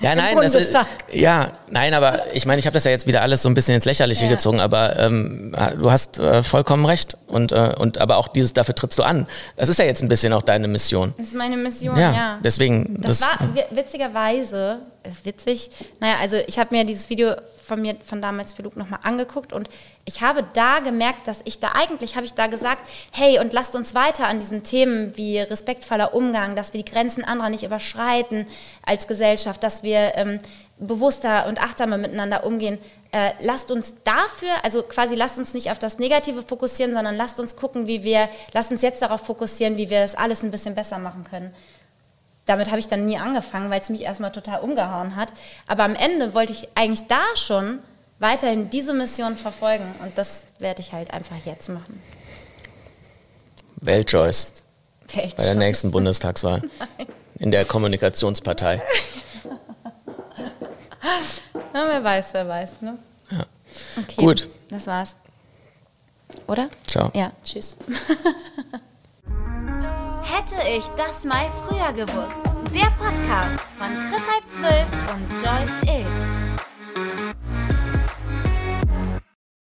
ja, *laughs* nein, das ist, ja, nein, aber ich meine, ich habe das ja jetzt wieder alles so ein bisschen ins Lächerliche ja. gezogen, aber ähm, du hast äh, vollkommen recht und, äh, und aber auch dieses, dafür trittst du an. Das ist ja jetzt ein bisschen auch deine Mission. Das ist meine Mission, ja. ja. Deswegen. Das, das war witzigerweise, ist witzig, naja, also ich habe mir dieses Video von mir von damals für Luke nochmal angeguckt und ich habe da gemerkt, dass ich da eigentlich, habe ich da gesagt, hey, und lasst uns weiter an diesen Themen wie respektvoller Umgang, dass wir die Grenzen anderer nicht überschreiten als Gesellschaft, dass wir ähm, bewusster und achtsamer miteinander umgehen. Äh, lasst uns dafür, also quasi lasst uns nicht auf das Negative fokussieren, sondern lasst uns gucken, wie wir, lasst uns jetzt darauf fokussieren, wie wir es alles ein bisschen besser machen können damit habe ich dann nie angefangen, weil es mich erstmal total umgehauen hat. Aber am Ende wollte ich eigentlich da schon weiterhin diese Mission verfolgen und das werde ich halt einfach jetzt machen. Weltjoyce. Weltjoyce. Bei der nächsten Bundestagswahl. *laughs* Nein. In der Kommunikationspartei. Na, wer weiß, wer weiß. Ne? Ja. Okay, Gut. Das war's. Oder? Ciao. Ja, tschüss. *laughs* Hätte ich das mal früher gewusst. Der Podcast von Chris Halb 12 und Joyce Ill.